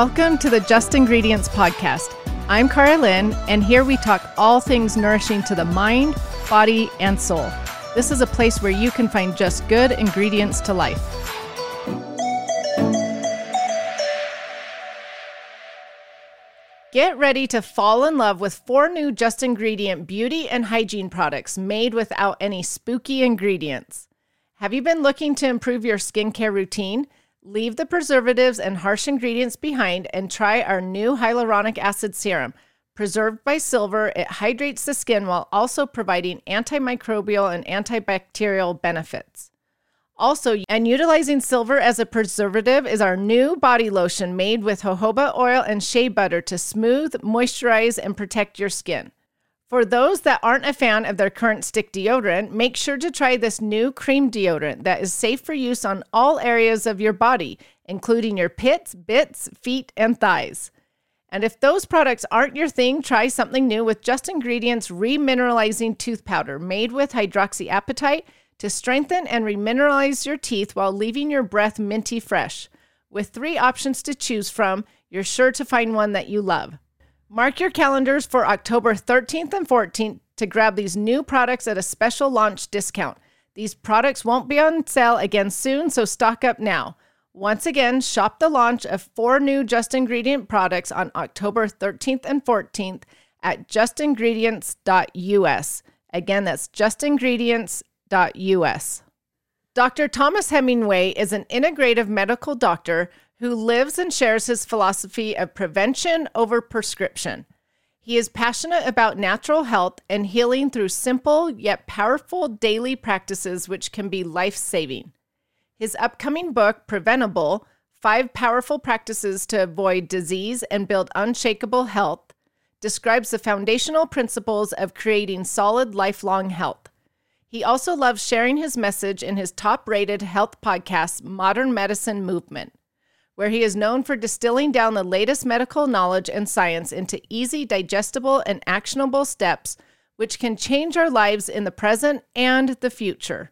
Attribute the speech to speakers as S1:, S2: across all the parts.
S1: Welcome to the Just Ingredients Podcast. I'm Karalynne, and here we talk all things nourishing to the mind, body, and soul. This is a place where you can find just good ingredients to life. Get ready to fall in love with four new Just Ingredient beauty and hygiene products made without any spooky ingredients. Have you been looking to improve your skincare routine? Leave the preservatives and harsh ingredients behind and try our new hyaluronic acid serum. Preserved by silver, it hydrates the skin while also providing antimicrobial and antibacterial benefits. Also, and utilizing silver as a preservative is our new body lotion made with jojoba oil and shea butter to smooth, moisturize, and protect your skin. For those that aren't a fan of their current stick deodorant, make sure to try this new cream deodorant that is safe for use on all areas of your body, including your pits, bits, feet, and thighs. And if those products aren't your thing, try something new with Just Ingredients Remineralizing Tooth Powder made with hydroxyapatite to strengthen and remineralize your teeth while leaving your breath minty fresh. With three options to choose from, you're sure to find one that you love. Mark your calendars for October 13th and 14th to grab these new products at a special launch discount. These products won't be on sale again soon, so stock up now. Once again, shop the launch of four new Just Ingredient products on October 13th and 14th at justingredients.us. Again, that's justingredients.us. Dr. Thomas Hemingway is an integrative medical doctor who lives and shares his philosophy of prevention over prescription. He is passionate about natural health and healing through simple yet powerful daily practices which can be life saving. His upcoming book, Preventable Five Powerful Practices to Avoid Disease and Build Unshakable Health, describes the foundational principles of creating solid lifelong health. He also loves sharing his message in his top rated health podcast, Modern Medicine Movement where he is known for distilling down the latest medical knowledge and science into easy, digestible, and actionable steps which can change our lives in the present and the future.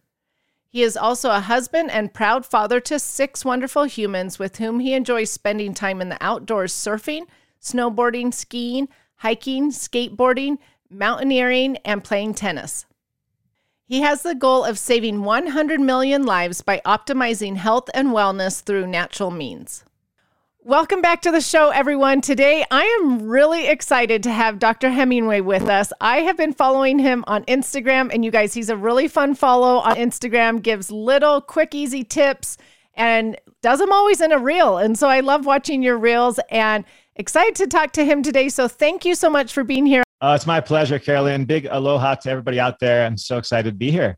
S1: He is also a husband and proud father to six wonderful humans with whom he enjoys spending time in the outdoors surfing, snowboarding, skiing, hiking, skateboarding, mountaineering, and playing tennis. He has the goal of saving 100 million lives by optimizing health and wellness through natural means. Welcome back to the show, everyone. Today, I am really excited to have Dr. Hemingway with us. I have been following him on Instagram, and you guys, he's a really fun follow on Instagram, gives little, quick, easy tips, and does them always in a reel. And so I love watching your reels and excited to talk to him today. So thank you so much for being here
S2: Oh, it's my pleasure, Karalynne. Big aloha to everybody out there. I'm so excited to be here.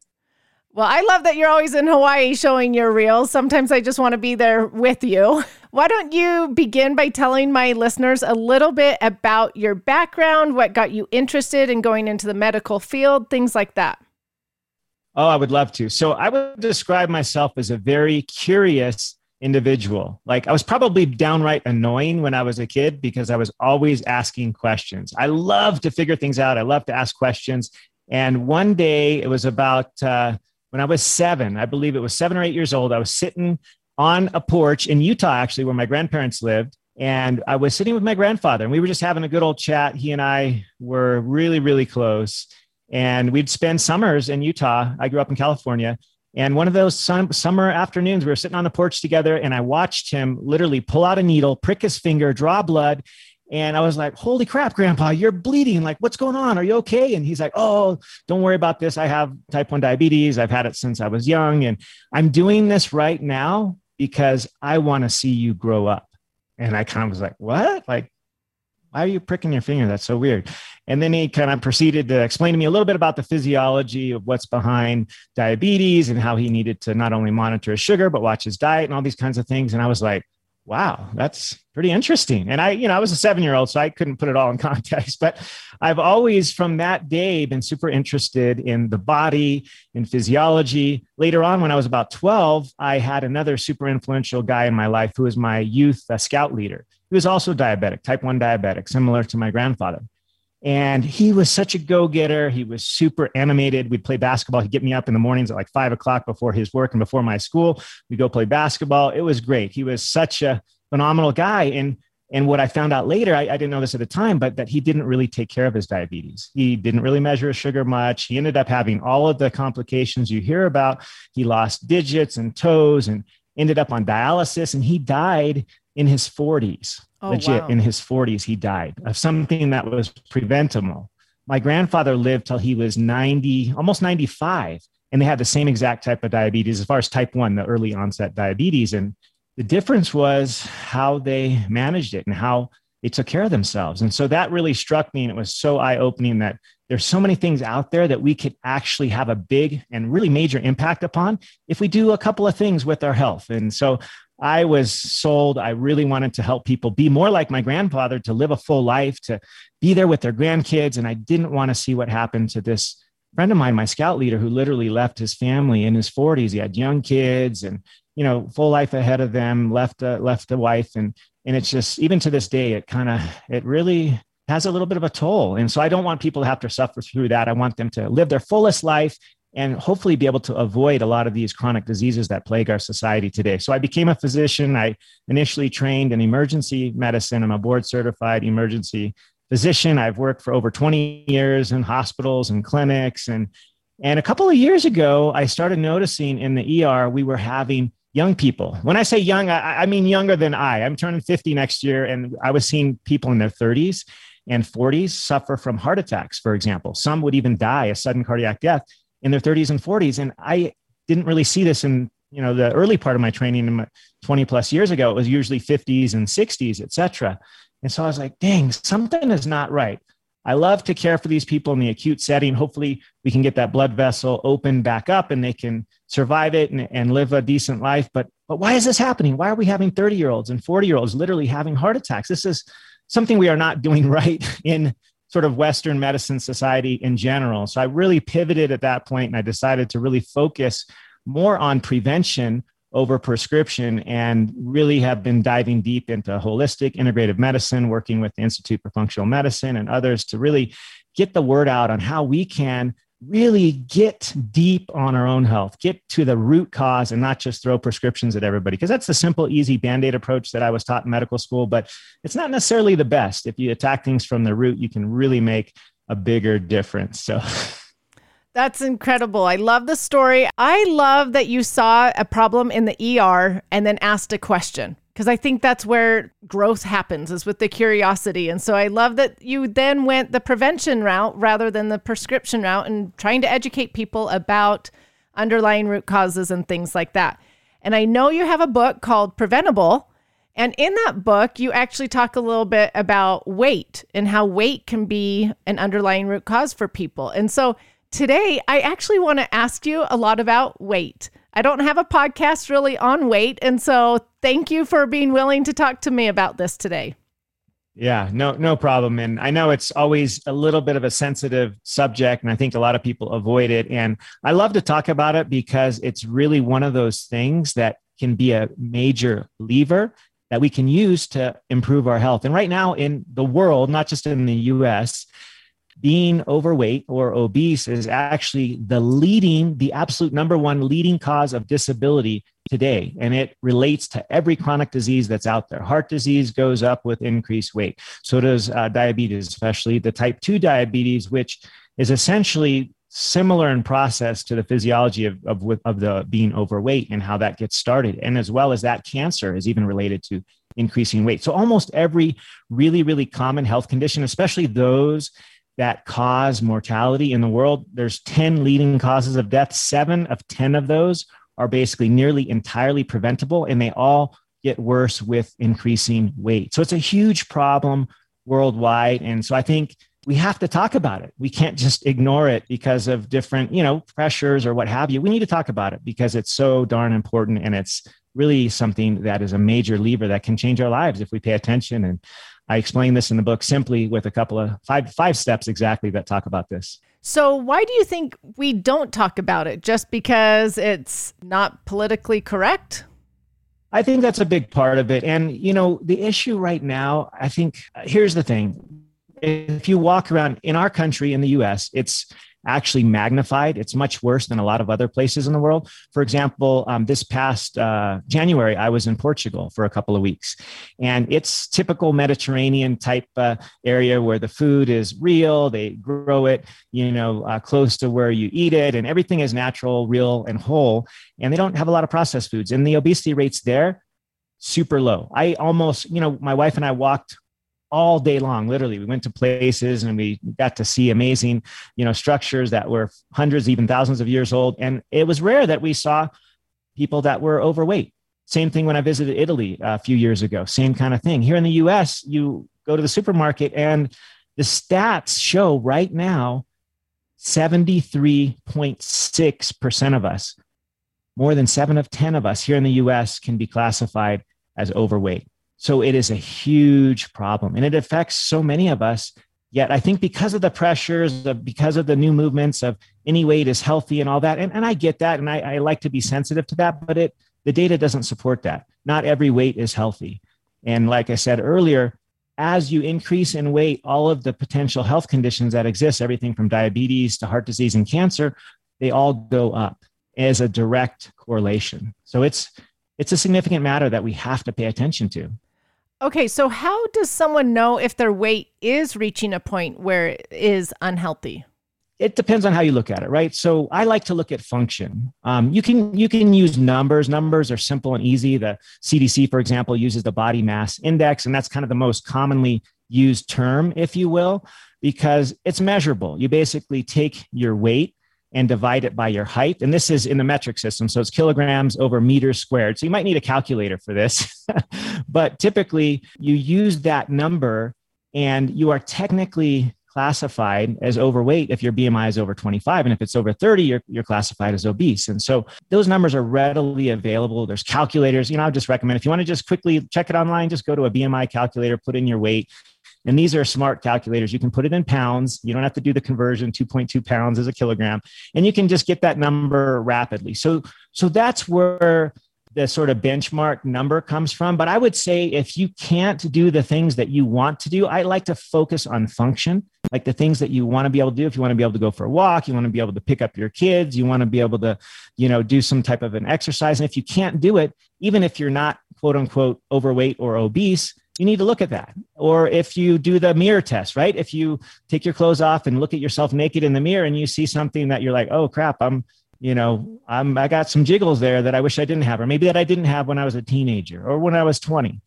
S1: Well, I love that you're always in Hawaii showing your reels. Sometimes I just want to be there with you. Why don't you begin by telling my listeners a little bit about your background, what got you interested in going into the medical field, things like that?
S2: Oh, I would love to. So, I would describe myself as a very curious individual. Like I was probably downright annoying when I was a kid because I was always asking questions. I love to figure things out. I love to ask questions. And one day it was about uh, when I was seven, I believe it was seven or eight years old. I was sitting on a porch in Utah, actually, where my grandparents lived. And I was sitting with my grandfather, and we were just having a good old chat. He and I were really, really close. And we'd spend summers in Utah. I grew up in California. And one of those summer afternoons, we were sitting on the porch together, and I watched him literally pull out a needle, prick his finger, draw blood. And I was like, Holy crap, grandpa, you're bleeding. Like, what's going on? Are you okay? And he's like, Oh, don't worry about this. I have type 1 diabetes. I've had it since I was young. And I'm doing this right now because I want to see you grow up. And I kind of was like, What? Like, why are you pricking your finger? That's so weird. And then he kind of proceeded to explain to me a little bit about the physiology of what's behind diabetes and how he needed to not only monitor his sugar, but watch his diet and all these kinds of things. And I was like, wow, that's pretty interesting. And I, you know, I was a seven year old, so I couldn't put it all in context, but I've always from that day been super interested in the body, in physiology. Later on, when I was about 12, I had another super influential guy in my life who was my youth uh, scout leader. He was also diabetic, type 1 diabetic, similar to my grandfather. And he was such a go getter. He was super animated. We'd play basketball. He'd get me up in the mornings at like five o'clock before his work and before my school. We'd go play basketball. It was great. He was such a phenomenal guy. And And what I found out later, I, I, didn't know this at the time, but that he didn't really take care of his diabetes. He didn't really measure his sugar much. He ended up having all of the complications you hear about. He lost digits and toes and ended up on dialysis, and he died in his 40s. Oh, Legit, wow. in his 40s, he died of something that was preventable. My grandfather lived till he was 90, almost 95, and they had the same exact type of diabetes as far as type 1, the early onset diabetes. And the difference was how they managed it and how they took care of themselves. And so that really struck me. And it was so eye opening that there's so many things out there that we could actually have a big and really major impact upon if we do a couple of things with our health. And so I was sold. I really wanted to help people be more like my grandfather, to live a full life, to be there with their grandkids. And I didn't want to see what happened to this friend of mine, my scout leader, who literally left his family in his 40s. He had young kids and you know full life ahead of them left a left a wife and and it's just even to this day it kind of it really has a little bit of a toll and so i don't want people to have to suffer through that i want them to live their fullest life and hopefully be able to avoid a lot of these chronic diseases that plague our society today so i became a physician i initially trained in emergency medicine i'm a board certified emergency physician i've worked for over 20 years in hospitals and clinics and and a couple of years ago i started noticing in the er we were having young people. When I say young, I, I, mean younger than I. I'm turning 50 next year, and I was seeing people in their 30s and 40s suffer from heart attacks, for example. Some would even die a sudden cardiac death in their 30s and 40s. And I didn't really see this in you know the early part of my training in my 20 plus years ago. It was usually 50s and 60s, et cetera. And so I was like, dang, something is not right. I love to care for these people in the acute setting. Hopefully, we can get that blood vessel open back up and they can survive it and, and live a decent life. But, but why is this happening? Why are we having 30 year olds and 40 year olds literally having heart attacks? This is something we are not doing right in sort of Western medicine society in general. So I really pivoted at that point and I decided to really focus more on prevention over prescription and really have been diving deep into holistic integrative medicine, working with the Institute for Functional Medicine and others to really get the word out on how we can really get deep on our own health, get to the root cause and not just throw prescriptions at everybody. Because that's the simple, easy band aid approach that I was taught in medical school, but it's not necessarily the best. If you attack things from the root, you can really make a bigger difference. So,
S1: That's incredible. I love the story. I love that you saw a problem in the ER and then asked a question because I think that's where growth happens is with the curiosity. And so I love that you then went the prevention route rather than the prescription route and trying to educate people about underlying root causes and things like that. And I know you have a book called Preventable. And in that book, you actually talk a little bit about weight and how weight can be an underlying root cause for people. And so Today, I actually want to ask you a lot about weight. I don't have a podcast really on weight. And so thank you for being willing to talk to me about this today.
S2: Yeah, no, no problem. And I know it's always a little bit of a sensitive subject, and I think a lot of people avoid it. And I love to talk about it because it's really one of those things that can be a major lever that we can use to improve our health. And right now in the world, not just in the US, being overweight or obese is actually the leading, the absolute number one leading cause of disability today. And it relates to every chronic disease that's out there. Heart disease goes up with increased weight. So does uh, diabetes, especially the type 2 diabetes, which is essentially similar in process to the physiology of, of, of the being overweight and how that gets started. And as well as that cancer is even related to increasing weight. So almost every really, really common health condition, especially those that cause mortality in the world, there's 10 leading causes of death. Seven of 10 of those are basically nearly entirely preventable, and they all get worse with increasing weight. So it's a huge problem worldwide. And so I think we have to talk about it. We can't just ignore it because of different, you know, pressures or what have you. We need to talk about it because it's so darn important and it's really something that is a major lever that can change our lives if we pay attention. And I explain this in the book simply with a couple of five five steps exactly that talk about this.
S1: So, why do you think we don't talk about it? Just because it's not politically correct?
S2: I think that's a big part of it. And, you know, the issue right now, I think uh, here's the thing. If you walk around in our country, in the US, it's actually magnified. It's much worse than a lot of other places in the world. For example, um, this past uh, January, I was in Portugal for a couple of weeks, and it's typical Mediterranean type uh, area where the food is real. They grow it, you know, uh, close to where you eat it, and everything is natural, real, and whole. And they don't have a lot of processed foods. And the obesity rates there super low. I almost, you know, my wife and I walked all day long literally. We went to places and we got to see amazing you know structures that were hundreds even thousands of years old. And it was rare that we saw people that were overweight. Same thing when i visited italy a few years ago same kind of thing. Here in the us you go to the supermarket and the stats show right now 73.6% of us more than 7 of 10 of us here in the us can be classified as overweight so it is a huge problem and it affects so many of us. Yet I think because of the pressures, of, because of the new movements of any weight is healthy and all that, and, and I get that, and I, I like to be sensitive to that, but it the data doesn't support that. Not every weight is healthy. And like I said earlier, as you increase in weight, all of the potential health conditions that exist, everything from diabetes to heart disease and cancer, they all go up as a direct correlation. So it's it's a significant matter that we have to pay attention to.
S1: Okay, so how does someone know if their weight is reaching a point where it is unhealthy?
S2: It depends on how you look at it, right? So I like to look at function. Um, you can you can use numbers. Numbers are simple and easy. The CDC, for example, uses the body mass index, and that's kind of the most commonly used term, if you will, because it's measurable. You basically take your weight and divide it by your height. And this is in the metric system. So it's kilograms over meters squared. So you might need a calculator for this. but typically, you use that number and you are technically classified as overweight if your BMI is over 25. And if it's over 30, you're, you're classified as obese. And so those numbers are readily available. There's calculators. You know, I just recommend if you want to just quickly check it online, just go to a BMI calculator, put in your weight, and these are smart calculators. You can put it in pounds. You don't have to do the conversion. 2.2 pounds is a kilogram. And you can just get that number rapidly. So, so that's where the sort of benchmark number comes from. But I would say if you can't do the things that you want to do, I like to focus on function, like the things that you want to be able to do. If you want to be able to go for a walk, you want to be able to pick up your kids, you want to be able to, you know, do some type of an exercise. And if you can't do it, even if you're not quote unquote overweight or obese, you need to look at that. Or if you do the mirror test, right? If you take your clothes off and look at yourself naked in the mirror and you see something that you're like, oh crap, I'm, you know, I'm, I got some jiggles there that I wish I didn't have, or maybe that I didn't have when I was a teenager or when I was 20.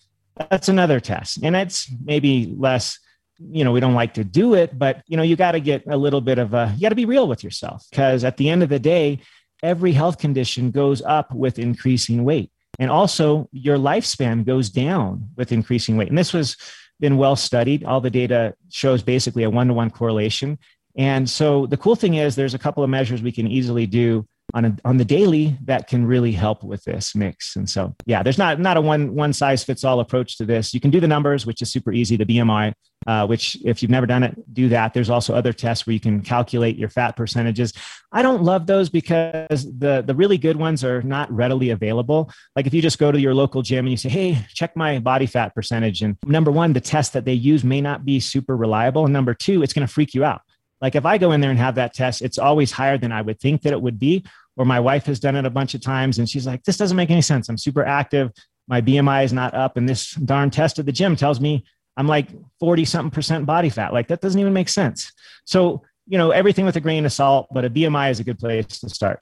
S2: That's another test. And it's maybe less, you know, we don't like to do it, but, you know, you got to get a little bit of a, you got to be real with yourself because at the end of the day, every health condition goes up with increasing weight. And also, your lifespan goes down with increasing weight. And this was been well studied. All the data shows basically a one to one correlation. And so the cool thing is, there's a couple of measures we can easily do on a, on the daily that can really help with this mix. And so, yeah, there's not not a one one size fits all approach to this. You can do the numbers, which is super easy. The BMI, uh, which if you've never done it, do that. There's also other tests where you can calculate your fat percentages. I don't love those because the the really good ones are not readily available. Like if you just go to your local gym and you say, "Hey, check my body fat percentage," and number one, the test that they use may not be super reliable, and number two, it's going to freak you out like if I go in there and have that test, it's always higher than I would think that it would be. Or my wife has done it a bunch of times and she's like, this doesn't make any sense. I'm super active. My BMI is not up. And this darn test at the gym tells me I'm like 40 something percent body fat. Like that doesn't even make sense. So, you know, everything with a grain of salt, but a BMI is a good place to start.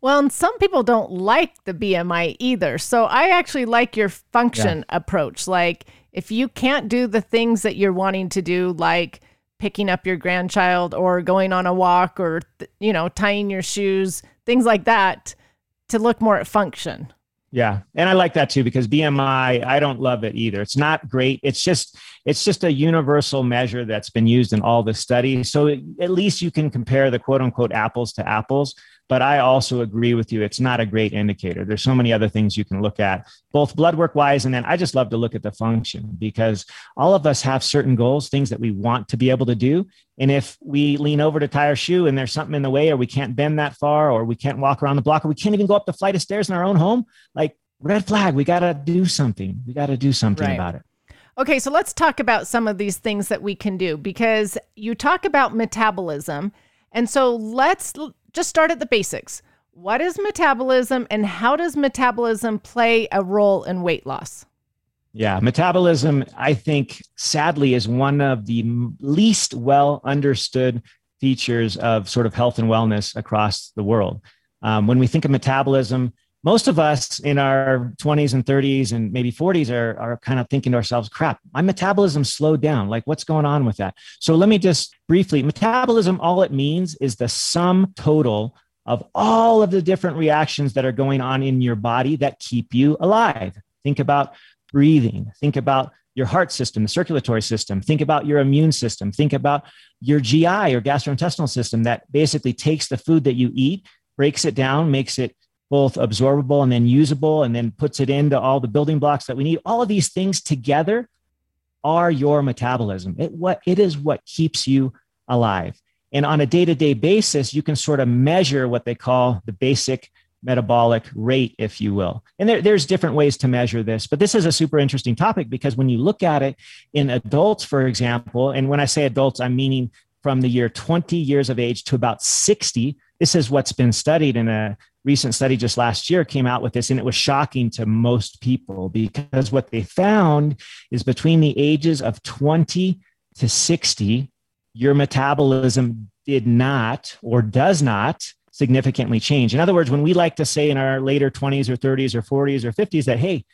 S1: Well, and some people don't like the BMI either. So I actually like your function yeah. approach. Like if you can't do the things that you're wanting to do, like picking up your grandchild or going on a walk or you know tying your shoes things like that to look more at function.
S2: Yeah. And i like that too because bmi i don't love it either. It's not great. It's just it's just a universal measure that's been used in all the studies. So at least you can compare the quote unquote apples to apples but I also agree with you. It's not a great indicator. There's so many other things you can look at, both blood work wise, and then I just love to look at the function because all of us have certain goals, things that we want to be able to do. And if we lean over to tie our shoe and there's something in the way, or we can't bend that far, or we can't walk around the block, or we can't even go up the flight of stairs in our own home, like red flag, we got to do something. We got to do something right. about it.
S1: Okay, so let's talk about some of these things that we can do because you talk about metabolism And so let's just start at the basics. What is metabolism and how does metabolism play a role in weight loss?
S2: Yeah, metabolism, I think, sadly, is one of the least well understood features of sort of health and wellness across the world. Um, when we think of metabolism, most of us in our 20s and 30s and maybe 40s are, are kind of thinking to ourselves, crap, my metabolism slowed down. Like, what's going on with that? So, let me just briefly metabolism, all it means is the sum total of all of the different reactions that are going on in your body that keep you alive. Think about breathing, think about your heart system, the circulatory system, think about your immune system, think about your GI or gastrointestinal system that basically takes the food that you eat, breaks it down, makes it both absorbable and then usable, and then puts it into all the building blocks that we need. All of these things together are your metabolism. It what it is what keeps you alive. And on a day-to-day basis, you can sort of measure what they call the basic metabolic rate, if you will. And there, there's different ways to measure this, but this is a super interesting topic because when you look at it in adults, for example, and when I say adults, I'm meaning from the year 20 years of age to about 60. This is what's been studied in a recent study just last year came out with this and it was shocking to most people because what they found is between the ages of 20 to 60 your metabolism did not or does not significantly change. In other words when we like to say in our later 20s or 30s or 40s or 50s that hey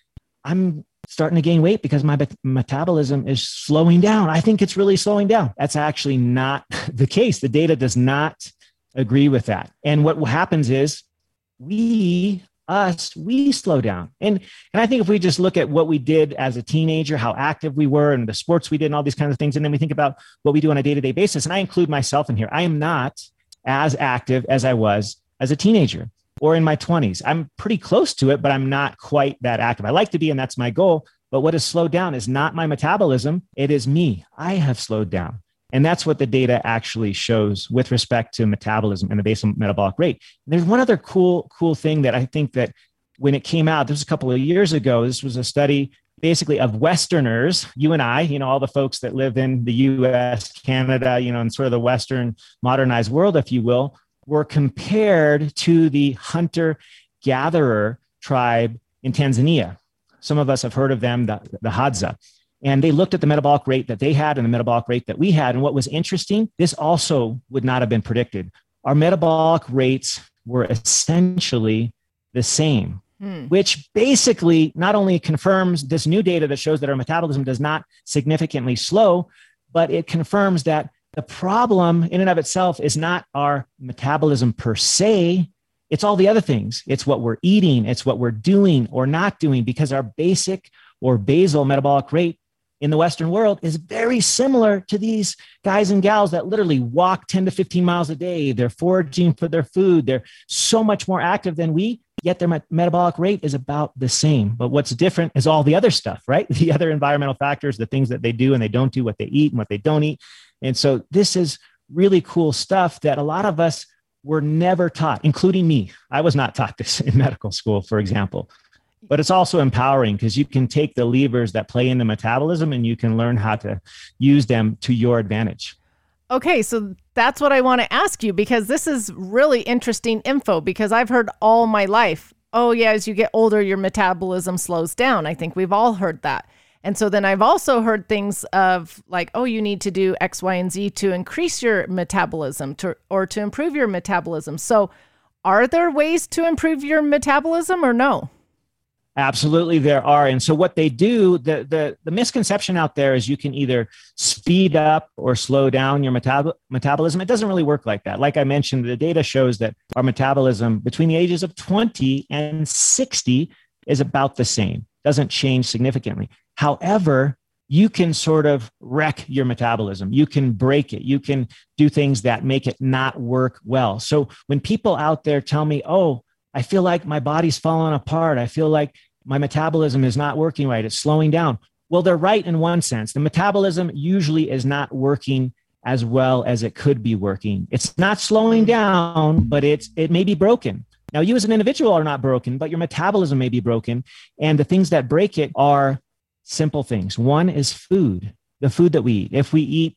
S2: i'm starting to gain weight because my metabolism is slowing down. I think it's really slowing down. That's actually not the case. The data does not agree with that. And what happens is we us we slow down. And and i think if we just look at what we did as a teenager how active we were and the sports we did and all these kinds of things and then we think about what we do on a day-to-day basis and i include myself in here i am not as active as i was as a teenager or in my 20s i'm pretty close to it but i'm not quite that active. I like to be and that's my goal but what has slowed down is not my metabolism it is me. I have slowed down and that's what the data actually shows with respect to metabolism and the basal metabolic rate. And there's one other cool, cool thing that I think that when it came out, this was a couple of years ago, this was a study basically of Westerners, you and I, you know, all the folks that live in the US, Canada, you know, and sort of the Western modernized world, if you will, were compared to the hunter gatherer tribe in Tanzania. Some of us have heard of them, the, the Hadza. And they looked at the metabolic rate that they had and the metabolic rate that we had. And what was interesting, this also would not have been predicted. Our metabolic rates were essentially the same, hmm. which basically not only confirms this new data that shows that our metabolism does not significantly slow, but it confirms that the problem in and of itself is not our metabolism per se. It's all the other things. It's what we're eating, it's what we're doing or not doing, because our basic or basal metabolic rate in the Western world is very similar to these guys and gals that literally walk 10 to 15 miles a day. They're foraging for their food. They're so much more active than we, yet their metabolic rate is about the same. But what's different is all the other stuff, right? The other environmental factors, the things that they do and they don't do, what they eat and what they don't eat. And so this is really cool stuff that a lot of us were never taught, including me. I was not taught this in medical school, for example but it's also empowering because you can take the levers that play into metabolism and you can learn how to use them to your advantage.
S1: Okay, so that's what I want to ask you because this is really interesting info because I've heard all my life, oh, yeah, as you get older, your metabolism slows down. I think we've all heard that. And so then I've also heard things of like, oh, you need to do X, Y, and Z to increase your metabolism to, or to improve your metabolism. So, are there ways to improve your metabolism or no?
S2: Absolutely, there are. And so, what they do, the, the, the misconception out there is you can either speed up or slow down your metab- metabolism. It doesn't really work like that. Like I mentioned, the data shows that our metabolism between the ages of 20 and 60 is about the same, doesn't change significantly. However, you can sort of wreck your metabolism. You can break it. You can do things that make it not work well. So, when people out there tell me, oh, I feel like my body's falling apart. I feel like my metabolism is not working right. It's slowing down. Well, they're right in one sense. The metabolism usually is not working as well as it could be working. It's not slowing down, but it's it may be broken. Now, you as an individual are not broken, but your metabolism may be broken. And the things that break it are simple things. One is food, the food that we eat. If we eat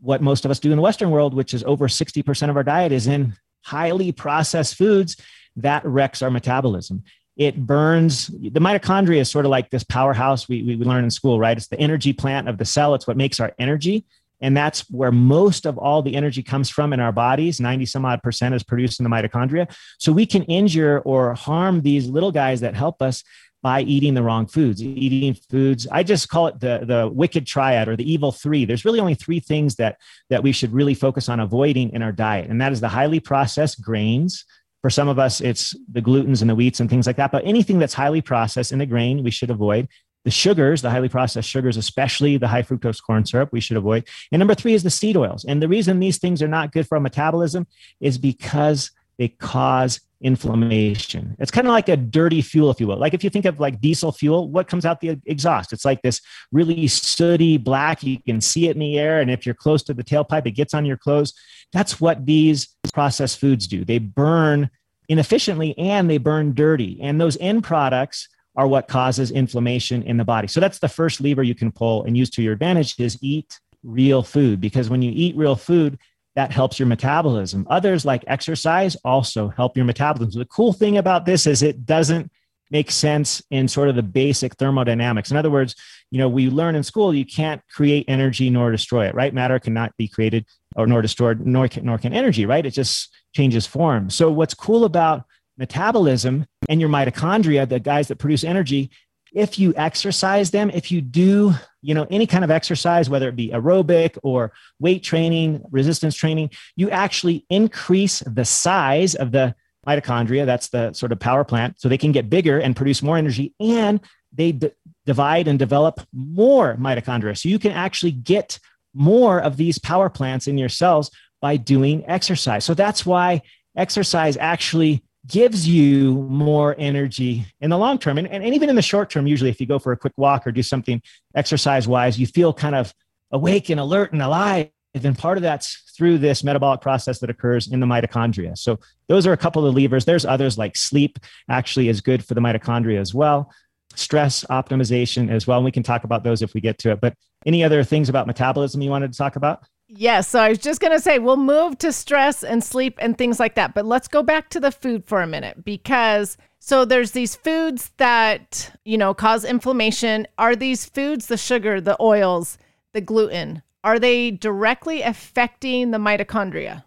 S2: what most of us do in the Western world, which is over 60% of our diet is in highly processed foods, that wrecks our metabolism. It burns the mitochondria is sort of like this powerhouse we, we learn in school, right? It's the energy plant of the cell, it's what makes our energy. And that's where most of all the energy comes from in our bodies. 90 some odd percent is produced in the mitochondria. So we can injure or harm these little guys that help us by eating the wrong foods, eating foods. I just call it the, the wicked triad or the evil three. There's really only three things that, that we should really focus on avoiding in our diet. And that is the highly processed grains. For some of us, it's the glutens and the wheats and things like that. But anything that's highly processed in the grain, we should avoid. The sugars, the highly processed sugars, especially the high fructose corn syrup, we should avoid. And number three is the seed oils. And the reason these things are not good for our metabolism is because they cause inflammation. It's kind of like a dirty fuel, if you will. Like if you think of like diesel fuel, what comes out the exhaust? It's like this really sooty black. You can see it in the air. And if you're close to the tailpipe, it gets on your clothes. That's what these processed foods do. They burn inefficiently and they burn dirty. And those end products are what causes inflammation in the body. So that's the first lever you can pull and use to your advantage is eat real food because when you eat real food, that helps your metabolism. Others, like exercise, also help your metabolism. The cool thing about this is it doesn't make sense in sort of the basic thermodynamics. In other words, you know, we learn in school you can't create energy nor destroy it, right? Matter cannot be created or nor destroyed, nor can, nor can energy, right? It just changes form. So what's cool about metabolism and your mitochondria, the guys that produce energy, if you exercise them, if you do, you know, any kind of exercise, whether it be aerobic or weight training, resistance training, you actually increase the size of the mitochondria. That's the sort of power plant. So they can get bigger and produce more energy and they d- divide and develop more mitochondria. So you can actually get more of these power plants in your cells by doing exercise. So that's why exercise actually gives you more energy in the long term. And, and, and even in the short term, usually if you go for a quick walk or do something exercise wise, you feel kind of awake and alert and alive. And part of that's through this metabolic process that occurs in the mitochondria. So those are a couple of levers. There's others like sleep actually is good for the mitochondria as well. Stress optimization as well. And we can talk about those if we get to it. But any other things about metabolism you wanted to talk about?
S1: Yes. So I was just going to say, we'll move to stress and sleep and things like that. But let's go back to the food for a minute because so there's these foods that, you know, cause inflammation. Are these foods, the sugar, the oils, the gluten, are they directly affecting the mitochondria?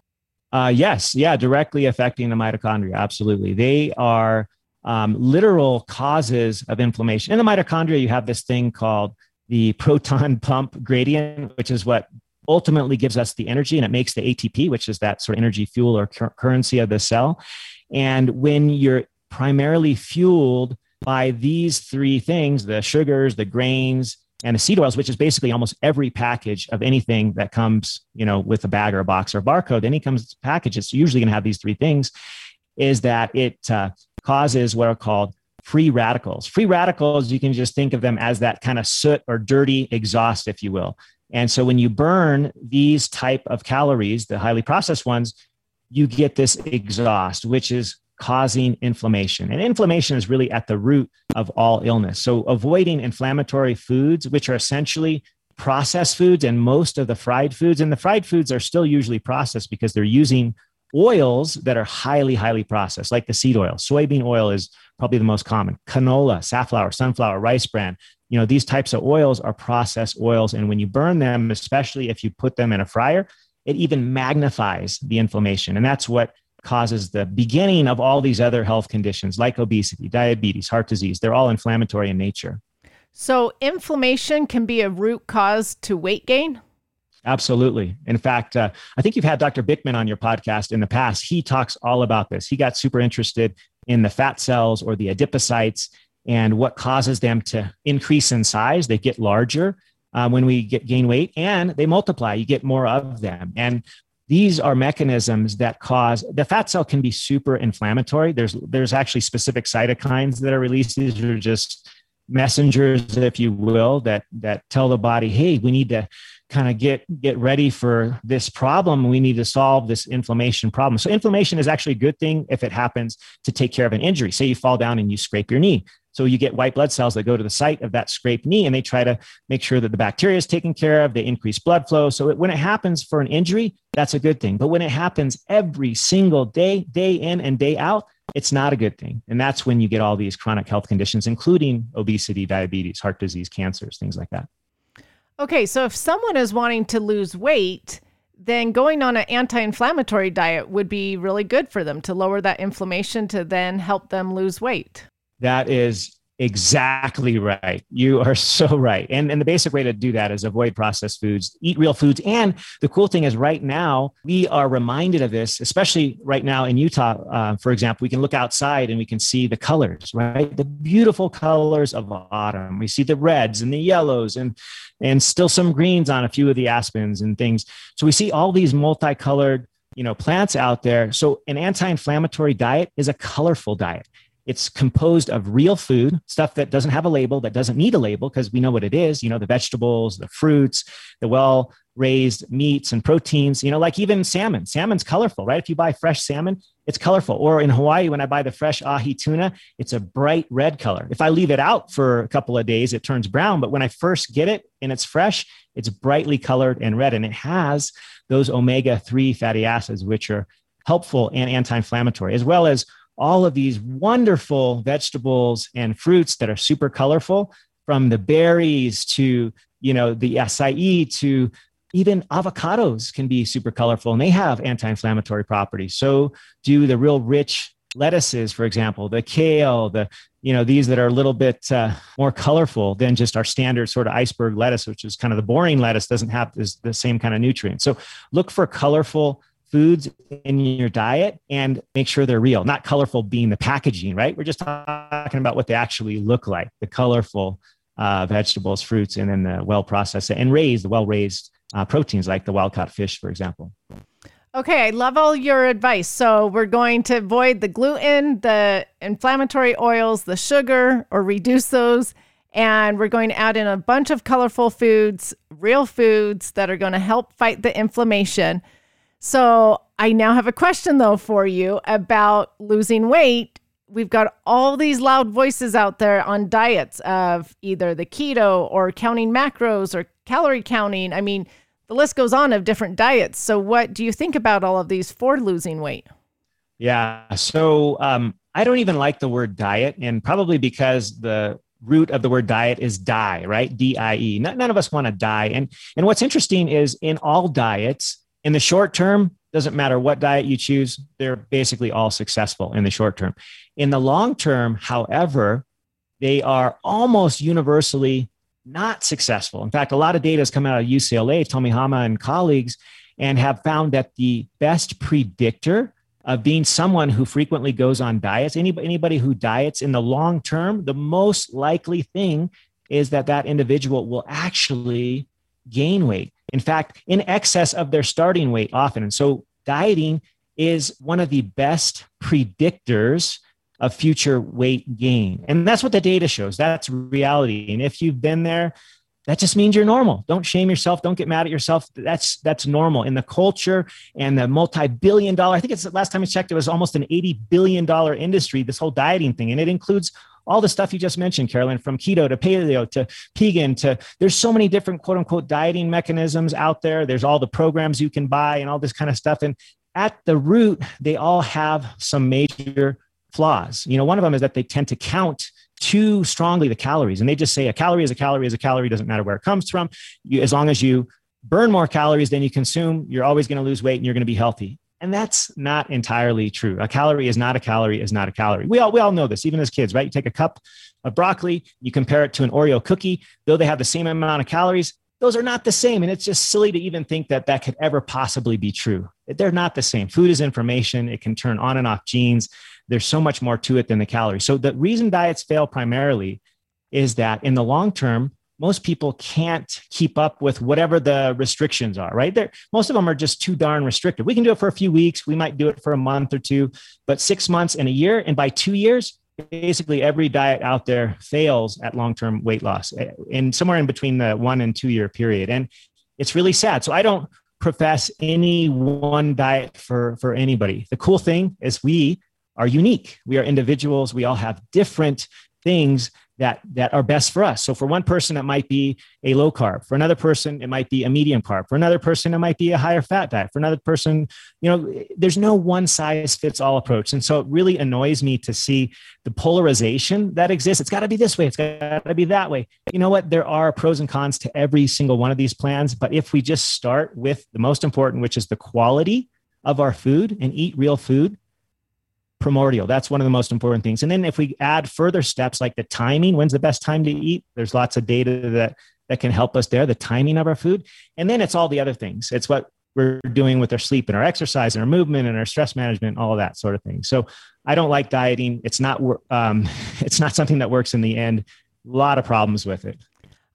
S2: Uh, yes. Yeah. Directly affecting the mitochondria. Absolutely. They are um, literal causes of inflammation. In the mitochondria, you have this thing called the proton pump gradient, which is what ultimately gives us the energy and it makes the ATP, which is that sort of energy fuel or cur- currency of the cell. And when you're primarily fueled by these three things the sugars, the grains, and the seed oils, which is basically almost every package of anything that comes, you know, with a bag or a box or a barcode, any comes package, it's usually going to have these three things, is that it uh, causes what are called free radicals. Free radicals, you can just think of them as that kind of soot or dirty exhaust, if you will. And so when you burn these type of calories, the highly processed ones, you get this exhaust, which is causing inflammation. And inflammation is really at the root of all illness. So avoiding inflammatory foods, which are essentially processed foods and most of the fried foods, and the fried foods are still usually processed because they're using oils that are highly, highly processed, like the seed oil. Soybean oil is probably the most common. Canola, safflower, sunflower, rice bran, you know these types of oils are processed oils and when you burn them especially if you put them in a fryer it even magnifies the inflammation and that's what causes the beginning of all these other health conditions like obesity diabetes heart disease they're all inflammatory in nature
S1: so inflammation can be a root cause to weight gain
S2: Absolutely. In fact, uh, I think you've had Dr. Bikman on your podcast in the past. He talks all about this. He got super interested in the fat cells or the adipocytes and what causes them to increase in size. They get larger uh, when we get gain weight and they multiply. You get more of them. And these are mechanisms that cause the fat cell can be super inflammatory. There's there's actually specific cytokines that are released. These are just messengers, if you will, that that tell the body, hey, we need to kind of get get ready for this problem we need to solve this inflammation problem so inflammation is actually a good thing if it happens to take care of an injury say you fall down and you scrape your knee So you get white blood cells that go to the site of that scraped knee and they try to make sure that the bacteria is taken care of. They increase blood flow. So it, when it happens for an injury, that's a good thing. But when it happens every single day, day in and day out, it's not a good thing. And that's when you get all these chronic health conditions, including obesity, diabetes, heart disease, cancers, things like that.
S1: Okay. So if someone is wanting to lose weight, then going on an anti-inflammatory diet would be really good for them to lower that inflammation to then help them lose weight.
S2: That is Exactly right. You are so right. And, and the basic way to do that is avoid processed foods, eat real foods. And the cool thing is, right now, we are reminded of this, especially right now in Utah, uh, for example. We can look outside and we can see the colors, right? The beautiful colors of autumn. We see the reds and the yellows and, and still some greens on a few of the aspens and things. So we see all these multicolored you know plants out there so an anti-inflammatory diet is a colorful diet it's composed of real food, stuff that doesn't have a label, that doesn't need a label because we know what it is. You know, the vegetables, the fruits, the well raised meats and proteins, you know, like even salmon. Salmon's colorful, right? If you buy fresh salmon, it's colorful. Or in Hawaii, when I buy the fresh ahi tuna, it's a bright red color. If I leave it out for a couple of days, it turns brown. But when I first get it and it's fresh, it's brightly colored and red. And it has those omega 3 fatty acids, which are helpful and anti inflammatory, as well as all of these wonderful vegetables and fruits that are super colorful from the berries to you know the acai to even avocados can be super colorful and they have anti-inflammatory properties. So do the real rich lettuces for example the kale the you know these that are a little bit uh, more colorful than just our standard sort of iceberg lettuce which is kind of the boring lettuce doesn't have this, the same kind of nutrients. So look for colorful foods in your diet and make sure they're real, not colorful being the packaging, right? We're just talking about what they actually look like the colorful uh, vegetables, fruits, and then the well processed and raised, the well raised uh, proteins like the wild caught fish, for example.
S1: Okay, I love all your advice. So we're going to avoid the gluten, the inflammatory oils, the sugar, or reduce those. And we're going to add in a bunch of colorful foods, real foods that are going to help fight the inflammation. So I now have a question though for you about losing weight. We've got all these loud voices out there on diets of either the keto or counting macros or calorie counting. I mean, the list goes on of different diets. So, what do you think about all of these for losing weight?
S2: Yeah. So, um, I don't even like the word diet, and probably because the root of the word diet is die, right? D I E. None of us want to die. And and what's interesting is in all diets, in the short term, doesn't matter what diet you choose, they're basically all successful in the short term. In the long term, however, they are almost universally not successful. In fact, a lot of data has come out of UCLA, Tommy Tomiyama and colleagues, and have found that the best predictor of being someone who frequently goes on diets, anybody, anybody who diets in the long term, the most likely thing is that that individual will actually gain weight. In fact, in excess of their starting weight often. And so dieting is one of the best predictors of future weight gain. And that's what the data shows. That's reality. And if you've been there, that just means you're normal. Don't shame yourself. Don't get mad at yourself. That's that's normal in the culture and the multi-billion dollar. I think it's the last time I checked, it was almost an 80 billion dollar industry. This whole dieting thing, and it includes all the stuff you just mentioned, Karalynne, from keto to paleo to vegan to there's so many different quote unquote dieting mechanisms out there. There's all the programs you can buy and all this kind of stuff. And at the root, they all have some major flaws. You know, one of them is that they tend to count too strongly the calories and they just say a calorie is a calorie is a calorie doesn't matter where it comes from you, as long as you burn more calories than you consume you're always going to lose weight and you're going to be healthy and that's not entirely true. A calorie is not a calorie is not a calorie. We all, we all know this, even as kids, right? You take a cup of broccoli, you compare it to an Oreo cookie, though they have the same amount of calories, those are not the same. And it's just silly to even think that that could ever possibly be true. They're not the same. Food is information, it can turn on and off genes. There's so much more to it than the calories. So the reason diets fail primarily is that in the long term, most people can't keep up with whatever the restrictions are, right? Most of them are just too darn restrictive. We can do it for a few weeks. We might do it for a month or two, but six months and a year. And by two years, basically every diet out there fails at long-term weight loss and eh, somewhere in between the one and two year period. And it's really sad. So I don't profess any one diet for, for anybody. The cool thing is we are unique. We are individuals. We all have different things that that are best for us. So for one person, it might be a low carb. For another person, it might be a medium carb. For another person, it might be a higher fat diet. For another person, you know, there's no one size fits all approach. And so it really annoys me to see the polarization that exists. It's got to be this way. It's got to be that way. You know what? There are pros and cons to every single one of these plans. But if we just start with the most important, which is the quality of our food and eat real food, primordial. That's one of the most important things. And then if we add further steps like the timing, when's the best time to eat? There's lots of data that that can help us there, the timing of our food. And then it's all the other things. It's what we're doing with our sleep and our exercise and our movement and our stress management, all that sort of thing. So I don't like dieting. It's not um, it's not something that works in the end. A lot of problems with it.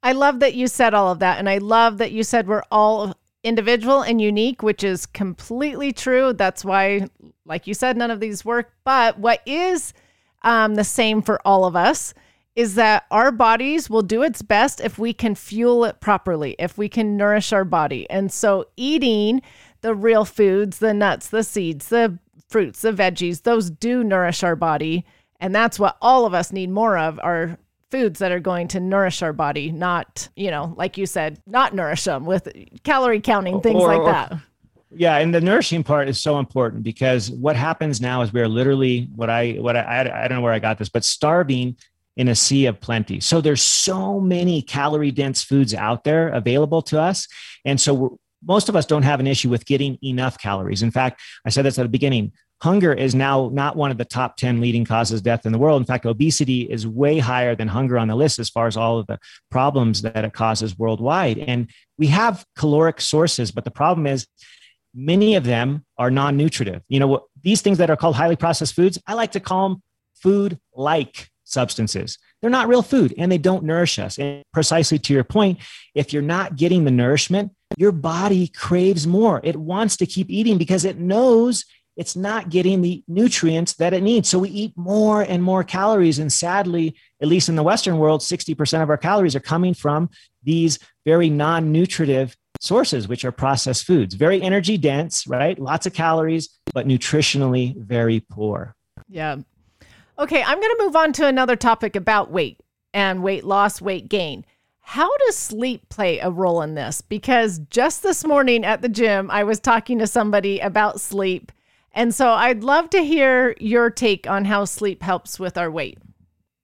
S1: I love that you said all of that, and I love that you said we're all individual and unique, which is completely true. That's why, like you said, none of these work. But what is um, the same for all of us is that our bodies will do its best if we can fuel it properly, if we can nourish our body. And so, eating the real foods, the nuts, the seeds, the fruits, the veggies, those do nourish our body. And that's what all of us need more of are foods that are going to nourish our body, not, you know, like you said, not nourish them with calorie counting, things or, like or, that.
S2: Yeah, and the nourishing part is so important because what happens now is we're literally what I what I I, don't know where I got this, but starving in a sea of plenty. So there's so many calorie dense foods out there available to us, and so most of us don't have an issue with getting enough calories. In fact, I said this at the beginning hunger is now not one of the top 10 leading causes of death in the world. In fact, obesity is way higher than hunger on the list as far as all of the problems that it causes worldwide. And we have caloric sources, but the problem is many of them are non nutritive. You know, these things that are called highly processed foods, I like to call them food like substances. They're not real food and they don't nourish us. And precisely to your point, if you're not getting the nourishment, your body craves more. It wants to keep eating because it knows it's not getting the nutrients that it needs. So we eat more and more calories. And sadly, at least in the Western world, 60% of our calories are coming from these very non nutritive sources, which are processed foods. Very energy dense, right? Lots of calories, but nutritionally very poor.
S1: Yeah. Okay, I'm going to move on to another topic about weight and weight loss, weight gain. How does sleep play a role in this? Because just this morning at the gym, I was talking to somebody about sleep and so I'd love to hear your take on how sleep helps with our weight.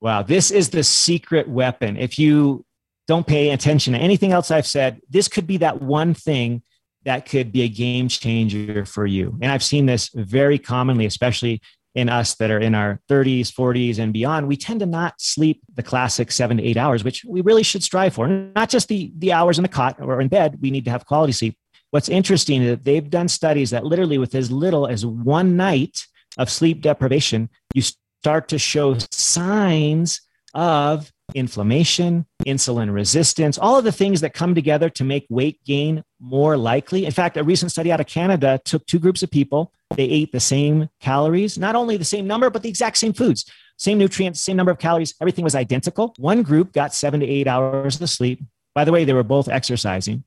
S2: Wow, this is the secret weapon. If you don't pay attention to anything else I've said, this could be that one thing that could be a game changer for you. And I've seen this very commonly, especially in us that are in our 30s, 40s, and beyond. We tend to not sleep the classic seven to eight hours, which we really should strive for. Not just the, the hours in the cot or in bed, we need to have quality sleep, What's interesting is that they've done studies that literally, with as little as one night of sleep deprivation, you start to show signs of inflammation, insulin resistance, all of the things that come together to make weight gain more likely. In fact, a recent study out of Canada took two groups of people. They ate the same calories, not only the same number, but the exact same foods, same nutrients, same number of calories. Everything was identical. One group got seven to eight hours of sleep. By the way, they were both exercising.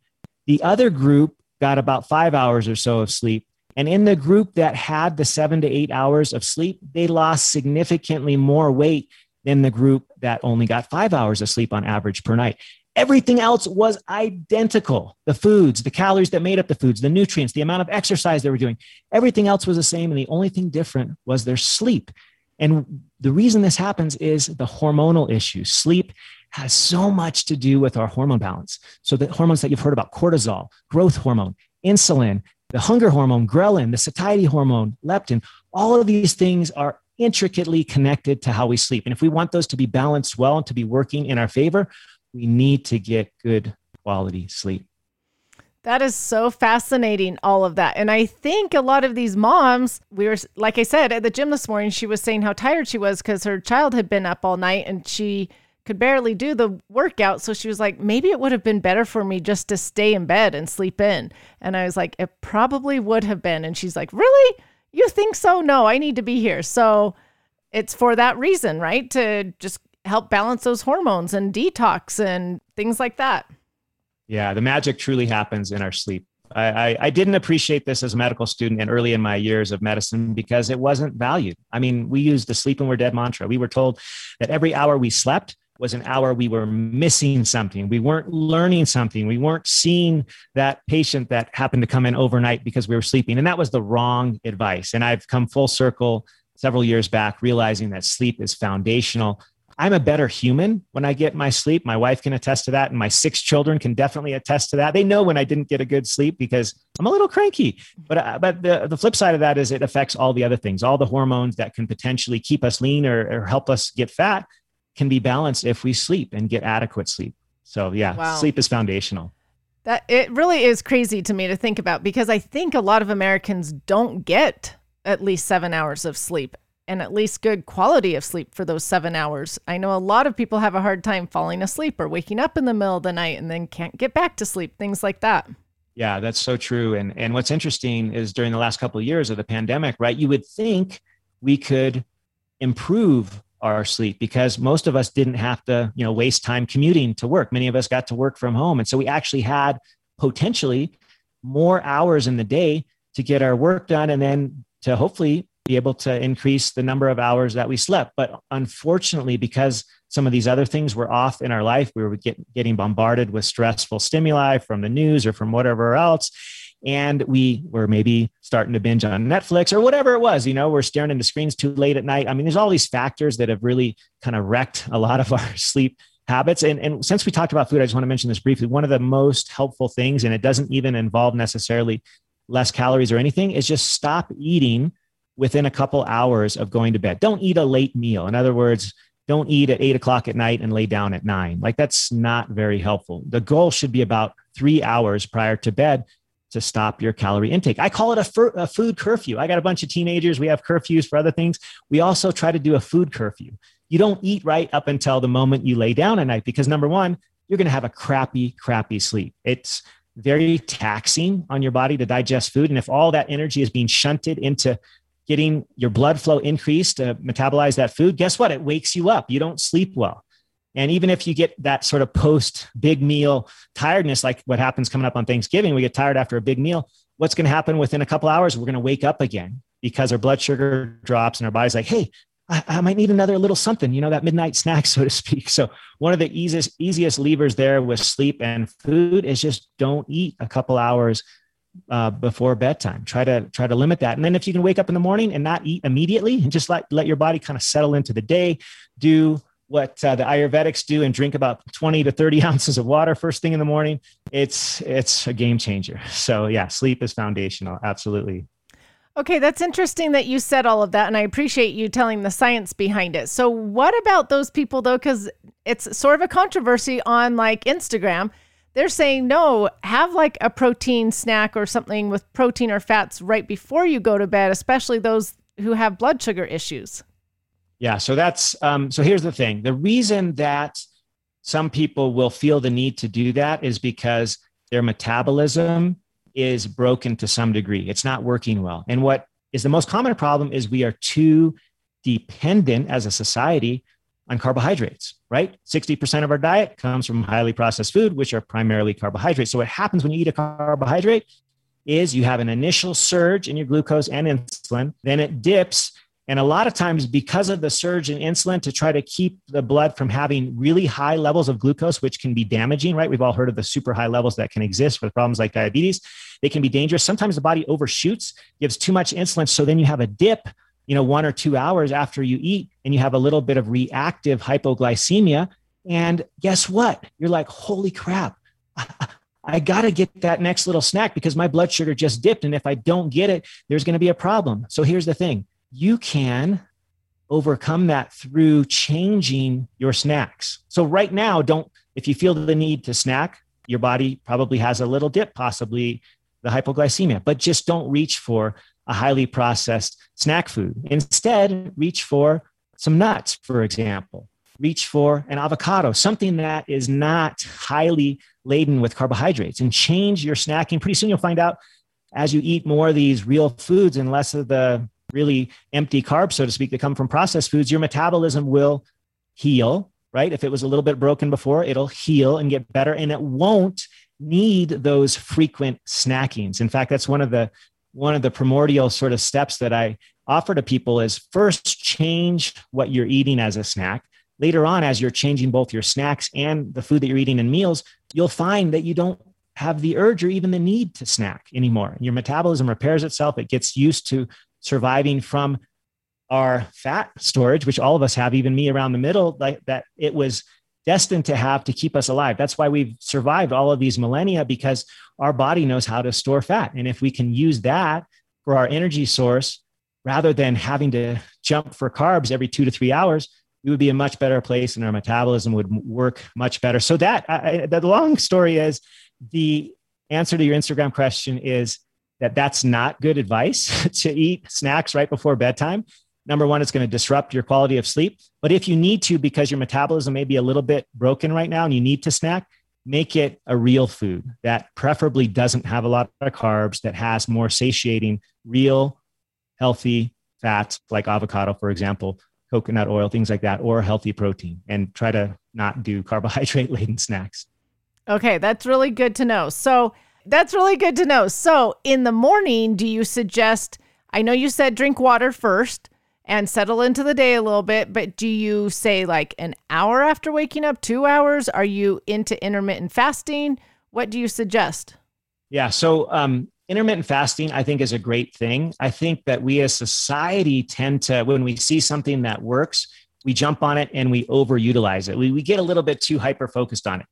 S2: The other group got about five hours or so of sleep. And in the group that had the seven to eight hours of sleep, they lost significantly more weight than the group that only got five hours of sleep on average per night. Everything else was identical. The foods, the calories that made up the foods, the nutrients, the amount of exercise they were doing, everything else was the same. And the only thing different was their sleep. And the reason this happens is the hormonal issue. Sleep has so much to do with our hormone balance. So the hormones that you've heard about, cortisol, growth hormone, insulin, the hunger hormone, ghrelin, the satiety hormone, leptin, all of these things are intricately connected to how we sleep. And if we want those to be balanced well and to be working in our favor, we need to get good quality sleep.
S1: That is so fascinating, all of that. And I think a lot of these moms, we were, like I said, at the gym this morning, she was saying how tired she was because her child had been up all night and she could barely do the workout. So she was like, maybe it would have been better for me just to stay in bed and sleep in. And I was like, it probably would have been. And she's like, really? You think so? No, I need to be here. So it's for that reason, right? To just help balance those hormones and detox and things like that.
S2: Yeah, the magic truly happens in our sleep. I, I, I, didn't appreciate this as a medical student and early in my years of medicine because it wasn't valued. I mean, we used the sleep and we're dead mantra. We were told that every hour we slept was an hour we were missing something. We weren't learning something. We weren't seeing that patient that happened to come in overnight because we were sleeping. And that was the wrong advice. And I've come full circle several years back, realizing that sleep is foundational I'm a better human when I get my sleep. My wife can attest to that, and my six children can definitely attest to that. They know when I didn't get a good sleep because I'm a little cranky. But uh, but the, the flip side of that is it affects all the other things. All the hormones that can potentially keep us lean or, or help us get fat can be balanced if we sleep and get adequate sleep. So yeah, wow. sleep is foundational.
S1: That it really is crazy to me to think about because I think a lot of Americans don't get at least seven hours of sleep and at least good quality of sleep for those seven hours. I know a lot of people have a hard time falling asleep or waking up in the middle of the night and then can't get back to sleep, things like that.
S2: Yeah, that's so true. And and what's interesting is during the last couple of years of the pandemic, right? You would think we could improve our sleep because most of us didn't have to, you know, waste time commuting to work. Many of us got to work from home. And so we actually had potentially more hours in the day to get our work done and then to hopefully be able to increase the number of hours that we slept. But unfortunately, because some of these other things were off in our life, we were get, getting bombarded with stressful stimuli from the news or from whatever else. And we were maybe starting to binge on Netflix or whatever it was. You know, we're staring into screens too late at night. I mean, there's all these factors that have really kind of wrecked a lot of our sleep habits. And, and since we talked about food, I just want to mention this briefly. One of the most helpful things, and it doesn't even involve necessarily less calories or anything, is just stop eating within a couple hours of going to bed. Don't eat a late meal. In other words, don't eat at eight o'clock at night and lay down at nine. Like that's not very helpful. The goal should be about three hours prior to bed to stop your calorie intake. I call it a, fur, a, food curfew. I got a bunch of teenagers. We have curfews for other things. We also try to do a food curfew. You don't eat right up until the moment you lay down at night because number one, you're going to have a crappy, crappy sleep. It's very taxing on your body to digest food. And if all that energy is being shunted into getting your blood flow increased to metabolize that food, guess what? It wakes you up. You don't sleep well. And even if you get that sort of post big meal tiredness, like what happens coming up on Thanksgiving, we get tired after a big meal. What's going to happen within a couple hours? We're going to wake up again because our blood sugar drops and our body's like, hey, I, I, might need another little something, you know, that midnight snack, so to speak. So one of the easiest, easiest levers there with sleep and food is just don't eat a couple hours uh, before bedtime. Try to try to limit that. And then if you can wake up in the morning and not eat immediately and just let let your body kind of settle into the day, do what uh, the Ayurvedics do and drink about 20 to 30 ounces of water first thing in the morning. It's it's a game changer. So yeah, sleep is foundational. Absolutely.
S1: Okay, that's interesting that you said all of that, and I appreciate you telling the science behind it. So, what about those people though? Because it's sort of a controversy on like Instagram they're saying no, have like a protein snack or something with protein or fats right before you go to bed, especially those who have blood sugar issues.
S2: Yeah, so that's um, so here's the thing. The reason that some people will feel the need to do that is because their metabolism is broken to some degree. It's not working well. And what is the most common problem is we are too dependent as a society on carbohydrates, right? 60% of our diet comes from highly processed food, which are primarily carbohydrates. So, what happens when you eat a carbohydrate is you have an initial surge in your glucose and insulin, then it dips. And a lot of times, because of the surge in insulin, to try to keep the blood from having really high levels of glucose, which can be damaging, right? We've all heard of the super high levels that can exist with problems like diabetes. They can be dangerous. Sometimes the body overshoots, gives too much insulin. So then you have a dip you know, one or two hours after you eat and you have a little bit of reactive hypoglycemia. And guess what? You're like, holy crap. I, got to get that next little snack because my blood sugar just dipped. And if I don't get it, there's going to be a problem. So here's the thing you can overcome that through changing your snacks. So right now, don't, if you feel the need to snack, your body probably has a little dip, possibly the hypoglycemia, but just don't reach for a highly processed snack food. Instead, reach for some nuts, for example. Reach for an avocado, something that is not highly laden with carbohydrates, and change your snacking. Pretty soon, you'll find out as you eat more of these real foods and less of the really empty carbs, so to speak, that come from processed foods, your metabolism will heal, right? If it was a little bit broken before, it'll heal and get better, and it won't need those frequent snackings. In fact, that's one of the one of the primordial sort of steps that I offer to people is first change what you're eating as a snack. Later on, as you're changing both your snacks and the food that you're eating in meals, you'll find that you don't have the urge or even the need to snack anymore. Your metabolism repairs itself, it gets used to surviving from our fat storage, which all of us have, even me around the middle, like that it was destined to have to keep us alive. That's why we've survived all of these millennia because our body knows how to store fat. And if we can use that for our energy source rather than having to jump for carbs every two to three hours, we would be a much better place and our metabolism would work much better. So that I, the long story is the answer to your Instagram question is that that's not good advice to eat snacks right before bedtime number one, it's going to disrupt your quality of sleep. But if you need to, because your metabolism may be a little bit broken right now and you need to snack, make it a real food that preferably doesn't have a lot of carbs, that has more satiating, real, healthy fats like avocado, for example, coconut oil, things like that, or healthy protein, and try to not do carbohydrate laden snacks.
S1: Okay, that's really good to know. So, that's really good to know. So, in the morning, do you suggest? I know you said drink water first and settle into the day a little bit. But do you say like an hour after waking up, two hours? Are you into intermittent fasting? What do you suggest?
S2: Yeah. So, um, intermittent fasting, I think, is a great thing. I think that we as society tend to, when we see something that works, we jump on it and we overutilize it. We, we get a little bit too hyper focused on it.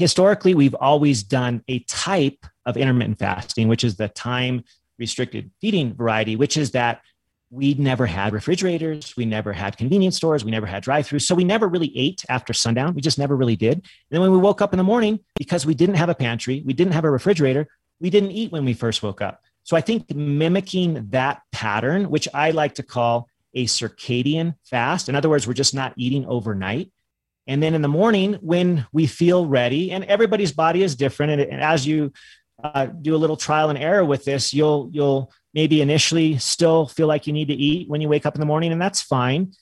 S2: Historically, we've always done a type of intermittent fasting, which is the time restricted feeding variety, which is that we never had refrigerators. We never had convenience stores. We never had drive throughs. So we never really ate after sundown. We just never really did. And then when we woke up in the morning, because we didn't have a pantry, we didn't have a refrigerator, we didn't eat when we first woke up. So I think mimicking that pattern, which I like to call a circadian fast, in other words, we're just not eating overnight. And then in the morning, when we feel ready, and everybody's body is different, and, and as you uh, do a little trial and error with this, you'll you'll maybe initially still feel like you need to eat when you wake up in the morning, and that's fine.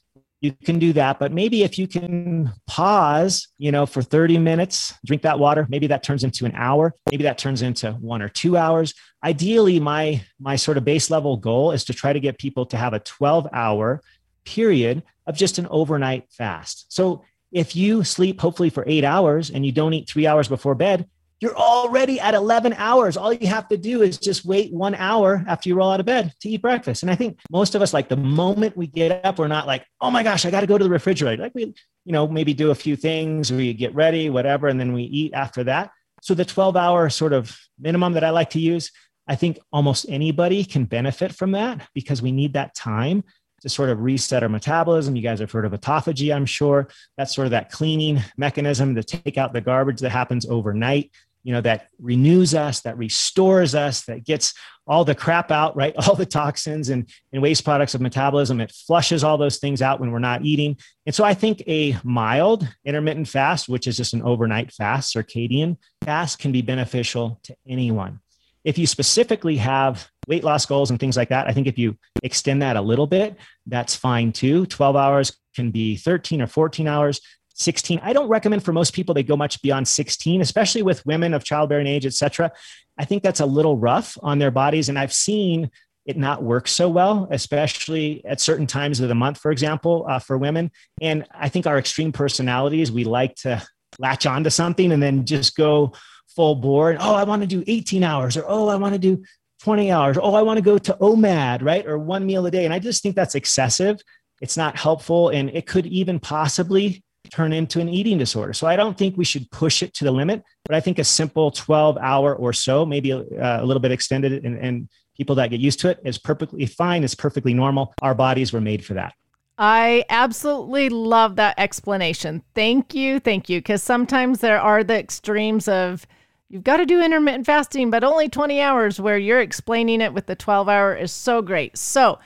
S2: You can do that, but maybe if you can pause, you know, for 30 minutes, drink that water, maybe that turns into an hour, maybe that turns into one or two hours. Ideally, my my sort of base level goal is to try to get people to have a 12 hour period of just an overnight fast. So if you sleep hopefully for eight hours and you don't eat three hours before bed, you're already at 11 hours. All you have to do is just wait one hour after you roll out of bed to eat breakfast. And I think most of us, like the moment we get up, we're not like, oh my gosh, I got to go to the refrigerator. Like we, you know, maybe do a few things, or we get ready, whatever, and then we eat after that. So the 12 hour sort of minimum that I like to use, I think almost anybody can benefit from that because we need that time to sort of reset our metabolism. You guys have heard of autophagy, I'm sure. That's sort of that cleaning mechanism to take out the garbage that happens overnight you know that renews us that restores us that gets all the crap out right all the toxins and, and waste products of metabolism it flushes all those things out when we're not eating and so i think a mild intermittent fast which is just an overnight fast circadian fast can be beneficial to anyone if you specifically have weight loss goals and things like that i think if you extend that a little bit that's fine too 12 hours can be 13 or 14 hours 16. I don't recommend for most people they go much beyond 16, especially with women of childbearing age, etc. I think that's a little rough on their bodies. And I've seen it not work so well, especially at certain times of the month, for example, uh, for women. And I think our extreme personalities, we like to latch onto something and then just go full board. Oh, I want to do 18 hours, or oh, I want to do 20 hours. Oh, I want to go to OMAD, right? Or one meal a day. And I just think that's excessive. It's not helpful. And it could even possibly turn into an eating disorder. So I don't think we should push it to the limit, but I think a simple 12 hour or so, maybe a, uh, a little bit extended, and, and people that get used to it is perfectly fine. It's perfectly normal. Our bodies were made for that.
S1: I absolutely love that explanation. Thank you. Thank you. Because sometimes there are the extremes of you've got to do intermittent fasting, but only 20 hours, where you're explaining it with the 12 hour is so great. So,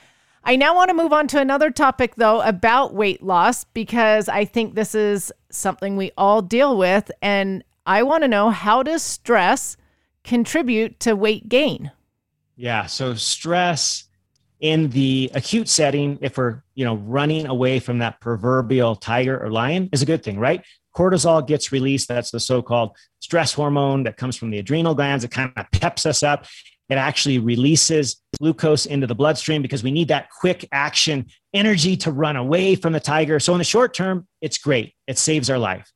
S1: I now want to move on to another topic, though, about weight loss, because I think this is something we all deal with. And I want to know how does stress contribute to weight gain?
S2: Yeah. So, stress in the acute setting, if we're you know running away from that proverbial tiger or lion, is a good thing, right? Cortisol gets released. That's the so called stress hormone that comes from the adrenal glands. It kind of peps us up. It actually releases glucose into the bloodstream because we need that quick action energy to run away from the tiger. So, in the short term, it's great, it saves our life.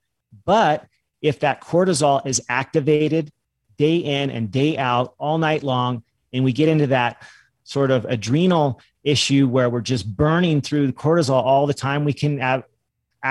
S2: But if that cortisol is activated day in and day out all night long, and we get into that sort of adrenal issue where we're just burning through cortisol all the time, we can have,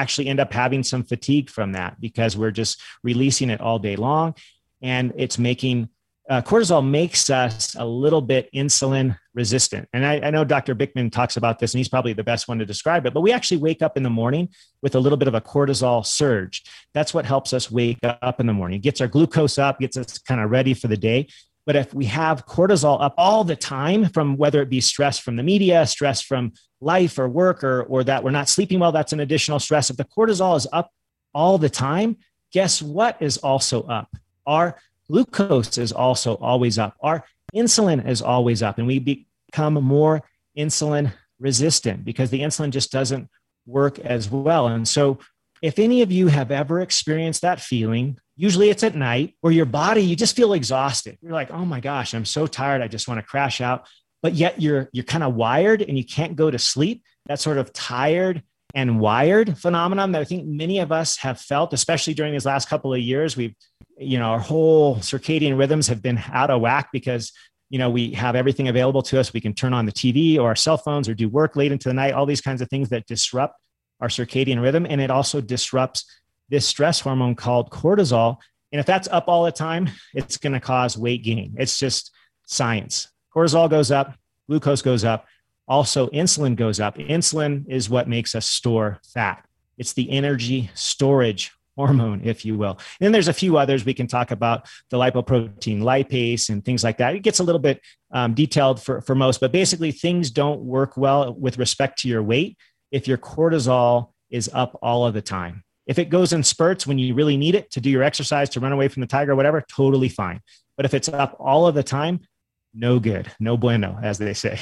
S2: actually end up having some fatigue from that because we're just releasing it all day long. And it's making uh, cortisol makes us a little bit insulin resistant. And I, I, know Dr. Bikman talks about this, and he's probably the best one to describe it. But we actually wake up in the morning with a little bit of a cortisol surge. That's what helps us wake up in the morning. It gets our glucose up, gets us kind of ready for the day. But if we have cortisol up all the time from whether it be stress from the media, stress from life or work, or, or that we're not sleeping well, that's an additional stress. If the cortisol is up all the time, guess what is also up? Our glucose is also always up. Our insulin is always up, and we become more insulin resistant because the insulin just doesn't work as well. And so, if any of you have ever experienced that feeling, usually it's at night where your body, you just feel exhausted. You're like, oh my gosh, I'm so tired. I just want to crash out. But yet you're you're kind of wired and you can't go to sleep. That sort of tired and wired phenomenon that I think many of us have felt, especially during these last couple of years. We've, you know, our whole circadian rhythms have been out of whack because you know we have everything available to us we can turn on the tv or our cell phones or do work late into the night all these kinds of things that disrupt our circadian rhythm and it also disrupts this stress hormone called cortisol. And if that's up all the time, it's going to cause weight gain. It's just science. Cortisol goes up, glucose goes up, also insulin goes up. Insulin is what makes us store fat. It's the energy storage hormone, if you will. And then there's a few others we can talk about the lipoprotein lipase and things like that. It gets a little bit um, detailed for, for most, but basically things don't work well with respect to your weight if your cortisol is up all of the time. If it goes in spurts when you really need it to do your exercise, to run away from the tiger, whatever, totally fine. But if it's up all of the time, no good, no bueno, as they say.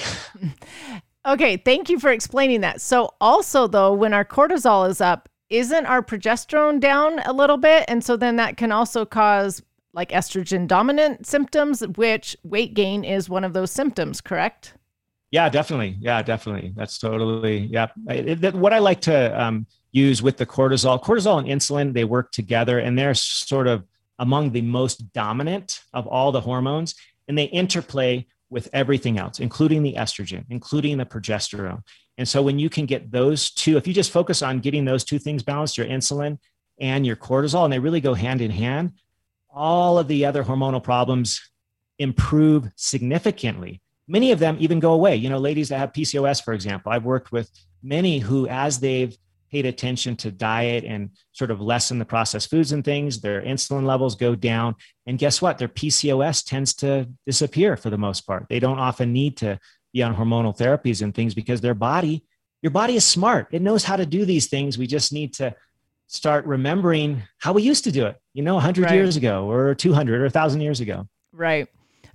S1: okay, thank you for explaining that. So, also, though, when our cortisol is up, isn't our progesterone down a little bit? And so then that can also cause like estrogen dominant symptoms, which weight gain is one of those symptoms, correct?
S2: Yeah, definitely. Yeah, definitely. That's totally, yeah. It, it, what I like to, um, use with the cortisol. Cortisol and insulin, they work together and they're sort of among the most dominant of all the hormones and they interplay with everything else, including the estrogen, including the progesterone. And so when you can get those two, if you just focus on getting those two things balanced, your insulin and your cortisol, and they really go hand in hand, all of the other hormonal problems improve significantly. Many of them even go away. You know, ladies that have PCOS, for example, I've worked with many who, as they've paid attention to diet and sort of lessen the processed foods and things, their insulin levels go down. And guess what? Their PCOS tends to disappear for the most part. They don't often need to be on hormonal therapies and things because their body, your body is smart. It knows how to do these things. We just need to start remembering how we used to do it, you know, 100 right. years ago or 200 or 1,000 years ago.
S1: Right.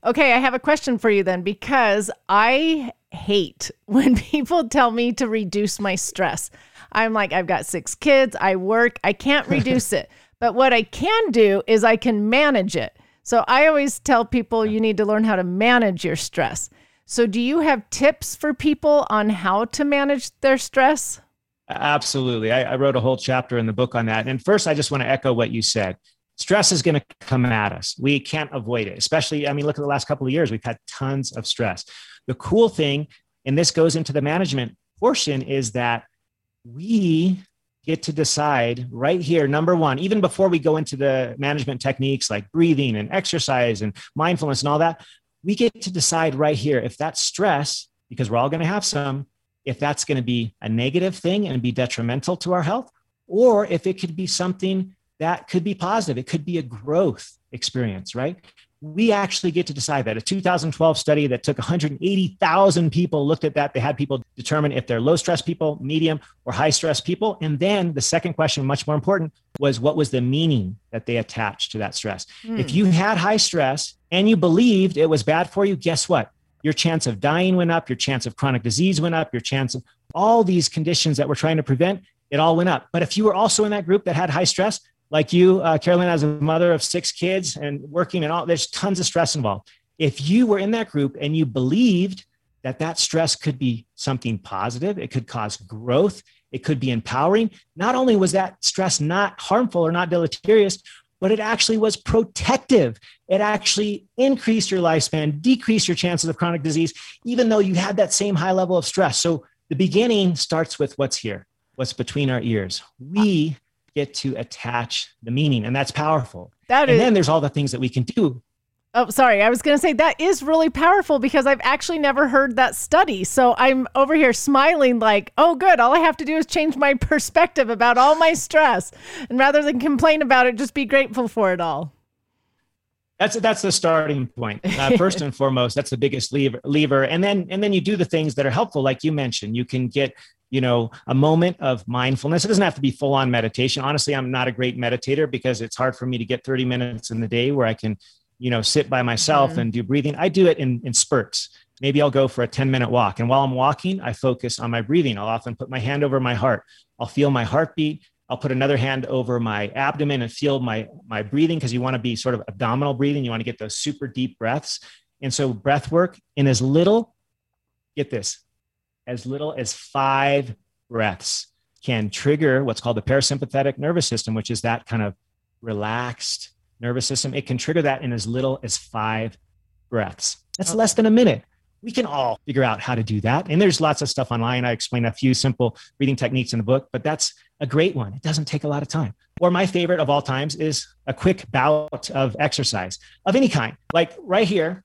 S1: Okay, I have a question for you then because I hate when people tell me to reduce my stress. I'm like, I've got six kids, I work, I can't reduce it. But what I can do is I can manage it. So I always tell people you need to learn how to manage your stress. So, do you have tips for people on how to manage their stress?
S2: Absolutely. I, I wrote a whole chapter in the book on that. And first, I just want to echo what you said stress is going to come at us. We can't avoid it, especially, I mean, look at the last couple of years, we've had tons of stress. The cool thing, and this goes into the management portion, is that we get to decide right here number one even before we go into the management techniques like breathing and exercise and mindfulness and all that we get to decide right here if that stress because we're all going to have some if that's going to be a negative thing and be detrimental to our health or if it could be something that could be positive. It could be a growth experience right we actually get to decide that. A 2012 study that took 180,000 people looked at that. They had people determine if they're low stress people, medium, or high stress people. And then the second question, much more important, was what was the meaning that they attached to that stress? Mm. If you had high stress and you believed it was bad for you, guess what? Your chance of dying went up, your chance of chronic disease went up, your chance of all these conditions that we're trying to prevent it all went up. But if you were also in that group that had high stress, like you, uh, Karalynne, as a mother of six kids and working and all, there's tons of stress involved. If you were in that group and you believed that that stress could be something positive, it could cause growth, it could be empowering. Not only was that stress not harmful or not deleterious, but it actually was protective. It actually increased your lifespan, decreased your chances of chronic disease, even though you had that same high level of stress. So the beginning starts with what's here, what's between our ears. We get to attach the meaning, and that's powerful. That and is- then there's all the things that we can do
S1: Oh, sorry. I was going to say that is really powerful because I've actually never heard that study. So I'm over here smiling, like, oh, good. All I have to do is change my perspective about all my stress. And rather than complain about it, just be grateful for it all.
S2: That's that's the starting point. Uh, first and foremost, that's the biggest lever, lever, and then and then you do the things that are helpful, like you mentioned. You can get you know a moment of mindfulness. It doesn't have to be full on meditation. Honestly, I'm not a great meditator because it's hard for me to get 30 minutes in the day where I can you know, sit by myself mm-hmm. and do breathing. I do it in, in spurts. Maybe I'll go for a 10 minute walk. And while I'm walking, I focus on my breathing. I'll often put my hand over my heart. I'll feel my heartbeat. I'll put another hand over my abdomen and feel my, my breathing because you want to be sort of abdominal breathing. You want to get those super deep breaths. And so breath work in as little, get this, as little as five breaths can trigger what's called the parasympathetic nervous system, which is that kind of relaxed, nervous system, it can trigger that in as little as five breaths. That's okay. less than a minute. We can all figure out how to do that. And there's lots of stuff online. I explain a few simple breathing techniques in the book, but that's a great one. It doesn't take a lot of time. Or my favorite of all times is a quick bout of exercise of any kind. Like right here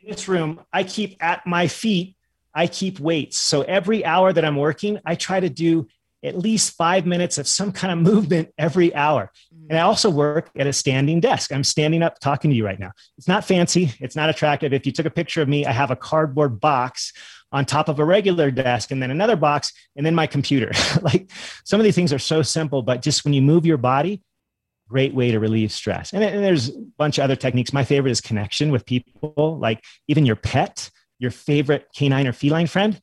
S2: in this room, I keep at my feet, I keep weights. So every hour that I'm working, I try to do at least five minutes of some kind of movement every hour. And I also work at a standing desk. I'm standing up talking to you right now. It's not fancy, it's not attractive. If you took a picture of me, I have a cardboard box on top of a regular desk and then another box and then my computer. like some of these things are so simple, but just when you move your body, great way to relieve stress. And, and there's a bunch of other techniques. My favorite is connection with people, like even your pet, your favorite canine or feline friend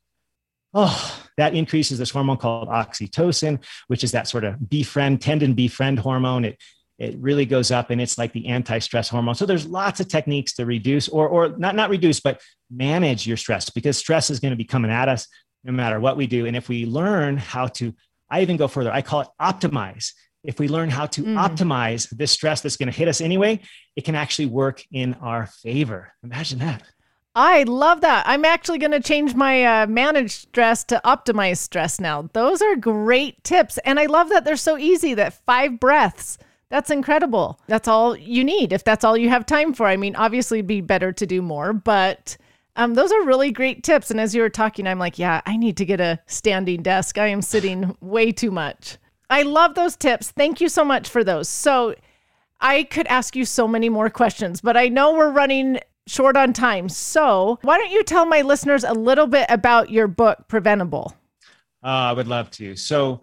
S2: oh, that increases this hormone called oxytocin, which is that sort of befriend, tend and befriend hormone. It it really goes up and it's like the anti-stress hormone. So there's lots of techniques to reduce or or not not reduce, but manage your stress because stress is going to be coming at us no matter what we do. And if we learn how to, I even go further, I call it optimize. If we learn how to mm. optimize this stress that's going to hit us anyway, it can actually work in our favor. Imagine that.
S1: I love that. I'm actually going to change my uh, managed stress to optimized stress now. Those are great tips. And I love that they're so easy that five breaths. That's incredible. That's all you need if that's all you have time for. I mean, obviously, it'd be better to do more, but um, those are really great tips. And as you were talking, I'm like, yeah, I need to get a standing desk. I am sitting way too much. I love those tips. Thank you so much for those. So, I could ask you so many more questions, but I know we're running short on time. So, why don't you tell my listeners a little bit about your book, Preventable?
S2: Uh, I would love to. So,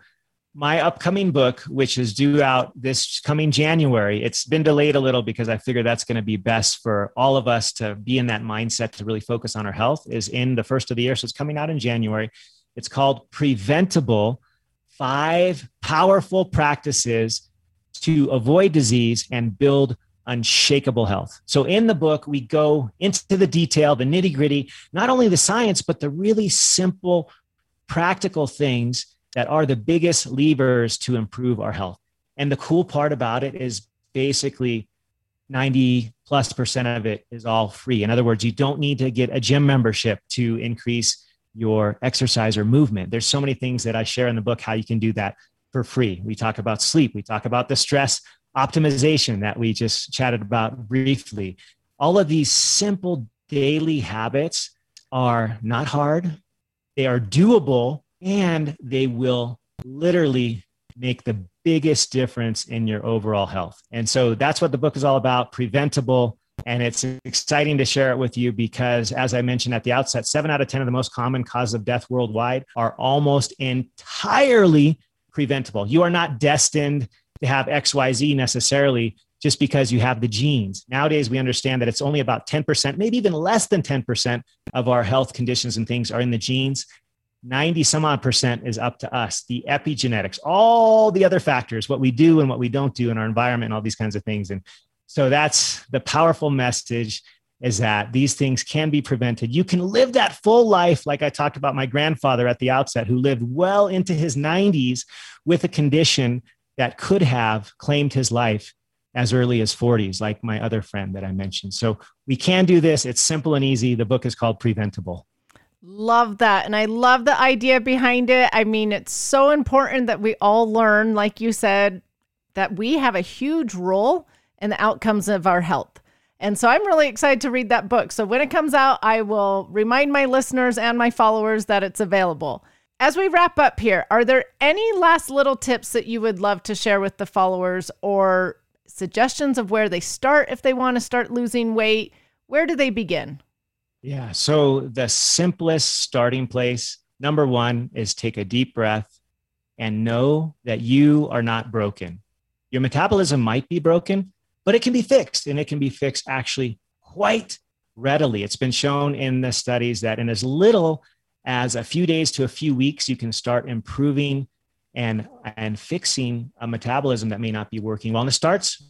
S2: my upcoming book, which is due out this coming January, it's been delayed a little because I figure that's going to be best for all of us to be in that mindset to really focus on our health, is in the first of the year. So, it's coming out in January. It's called Preventable Five Powerful Practices to Avoid Disease and Build unshakable health. So in the book, we go into the detail, the nitty gritty, not only the science, but the really simple, practical things that are the biggest levers to improve our health. And the cool part about it is basically 90 plus percent of it is all free. In other words, you don't need to get a gym membership to increase your exercise or movement. There's so many things that I share in the book how you can do that for free. We talk about sleep, we talk about the stress optimization that we just chatted about briefly. All of these simple daily habits are not hard, they are doable, and they will literally make the biggest difference in your overall health. And so that's what the book is all about preventable. And it's exciting to share it with you because, as I mentioned at the outset, seven out of 10 of the most common causes of death worldwide are almost entirely preventable. You are not destined to have XYZ necessarily just because you have the genes. Nowadays, we understand that it's only about 10%, maybe even less than 10% of our health conditions and things are in the genes. 90 some odd percent is up to us the epigenetics all the other factors what we do and what we don't do in our environment and all these kinds of things and so that's the powerful message is that these things can be prevented you can live that full life like i talked about my grandfather at the outset who lived well into his 90s with a condition that could have claimed his life as early as 40s like my other friend that i mentioned so we can do this it's simple and easy the book is called preventable
S1: Love that. And I love the idea behind it. I mean, it's so important that we all learn, like you said, that we have a huge role in the outcomes of our health. And so I'm really excited to read that book. So when it comes out, I will remind my listeners and my followers that it's available. As we wrap up here, are there any last little tips that you would love to share with the followers or suggestions of where they start if they want to start losing weight? Where do they begin?
S2: Yeah. So the simplest starting place, number one, is take a deep breath and know that you are not broken. Your metabolism might be broken, but it can be fixed and it can be fixed actually quite readily. It's been shown in the studies that in as little as a few days to a few weeks, you can start improving and, and fixing a metabolism that may not be working well. And it starts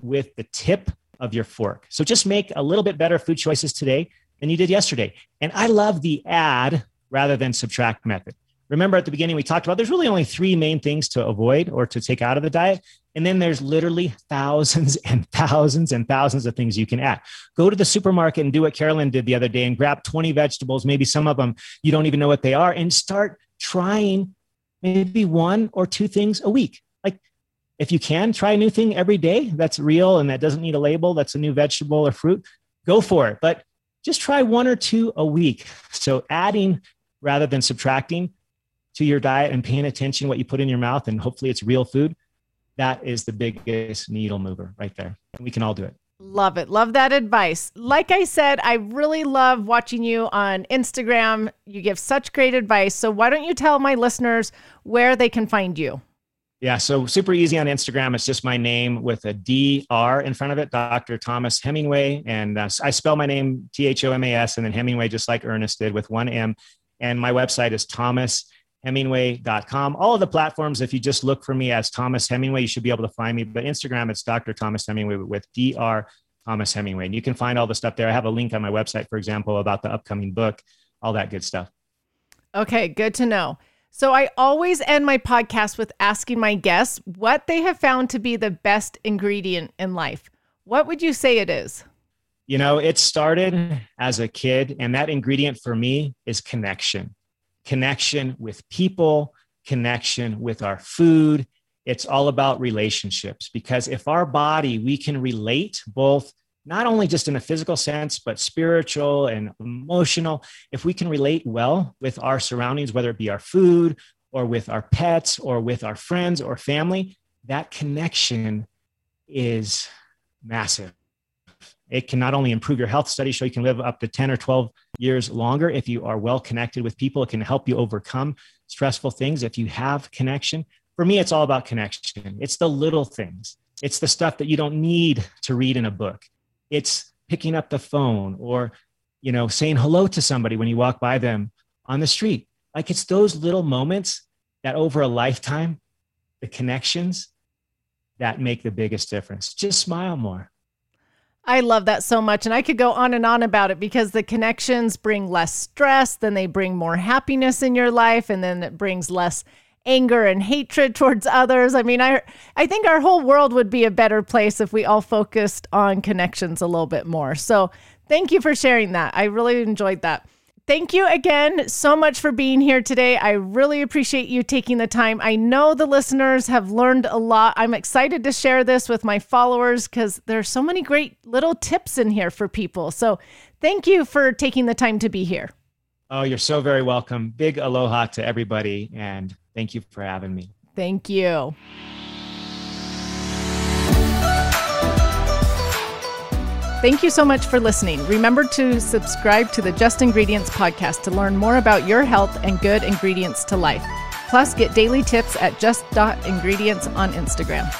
S2: with the tip of your fork. So just make a little bit better food choices today than you did yesterday. And I love the add rather than subtract method. Remember at the beginning, we talked about there's really only three main things to avoid or to take out of the diet. And then there's literally thousands and thousands and thousands of things you can add. Go to the supermarket and do what Karalynne did the other day and grab 20 vegetables, maybe some of them you don't even know what they are, and start trying maybe one or two things a week. Like if you can try a new thing every day that's real and that doesn't need a label, that's a new vegetable or fruit, go for it. But just try one or two a week. So adding rather than subtracting to your diet and paying attention what you put in your mouth and hopefully it's real food, that is the biggest needle mover right there. And we can all do it.
S1: Love it. Love that advice. Like I said, I really love watching you on Instagram. You give such great advice. So why don't you tell my listeners where they can find you?
S2: Yeah, so super easy on Instagram. It's just my name with a D R in front of it, Dr. Thomas Hemingway. And uh, I spell my name T H O M A S and then Hemingway, just like Ernest did with one M. And my website is thomashemingway.com. All of the platforms, if you just look for me as Thomas Hemingway, you should be able to find me. But Instagram, it's Dr. Thomas Hemingway with Dr. Thomas Hemingway. And you can find all the stuff there. I have a link on my website, for example, about the upcoming book, all that good stuff.
S1: Okay, good to know. So I always end my podcast with asking my guests what they have found to be the best ingredient in life. What would you say it is?
S2: You know, it started as a kid, and that ingredient for me is connection connection with people, connection with our food. It's all about relationships because if our body, we can relate both not only just in a physical sense, but spiritual and emotional. If we can relate well with our surroundings, whether it be our food or with our pets or with our friends or family, that connection is massive. It can not only improve your health studies, so you can live up to 10 or 12 years longer if you are well connected with people. It can help you overcome stressful things if you have connection. For me, it's all about connection. It's the little things. It's the stuff that you don't need to read in a book it's picking up the phone or you know saying hello to somebody when you walk by them on the street like it's those little moments that over a lifetime the connections that make the biggest difference just smile more
S1: I love that so much. And I could go on and on about it because the connections bring less stress, then they bring more happiness in your life, and then it brings less anger and hatred towards others. I mean, I I think our whole world would be a better place if we all focused on connections a little bit more. So, thank you for sharing that. I really enjoyed that. Thank you again so much for being here today. I really appreciate you taking the time. I know the listeners have learned a lot. I'm excited to share this with my followers because there's so many great little tips in here for people. So, thank you for taking the time to be here.
S2: Oh, you're so very welcome. Big aloha to everybody and Thank you for having me.
S1: Thank you. Thank you so much for listening. Remember to subscribe to the Just Ingredients podcast to learn more about your health and good ingredients to life. Plus, get daily tips at just.ingredients on Instagram.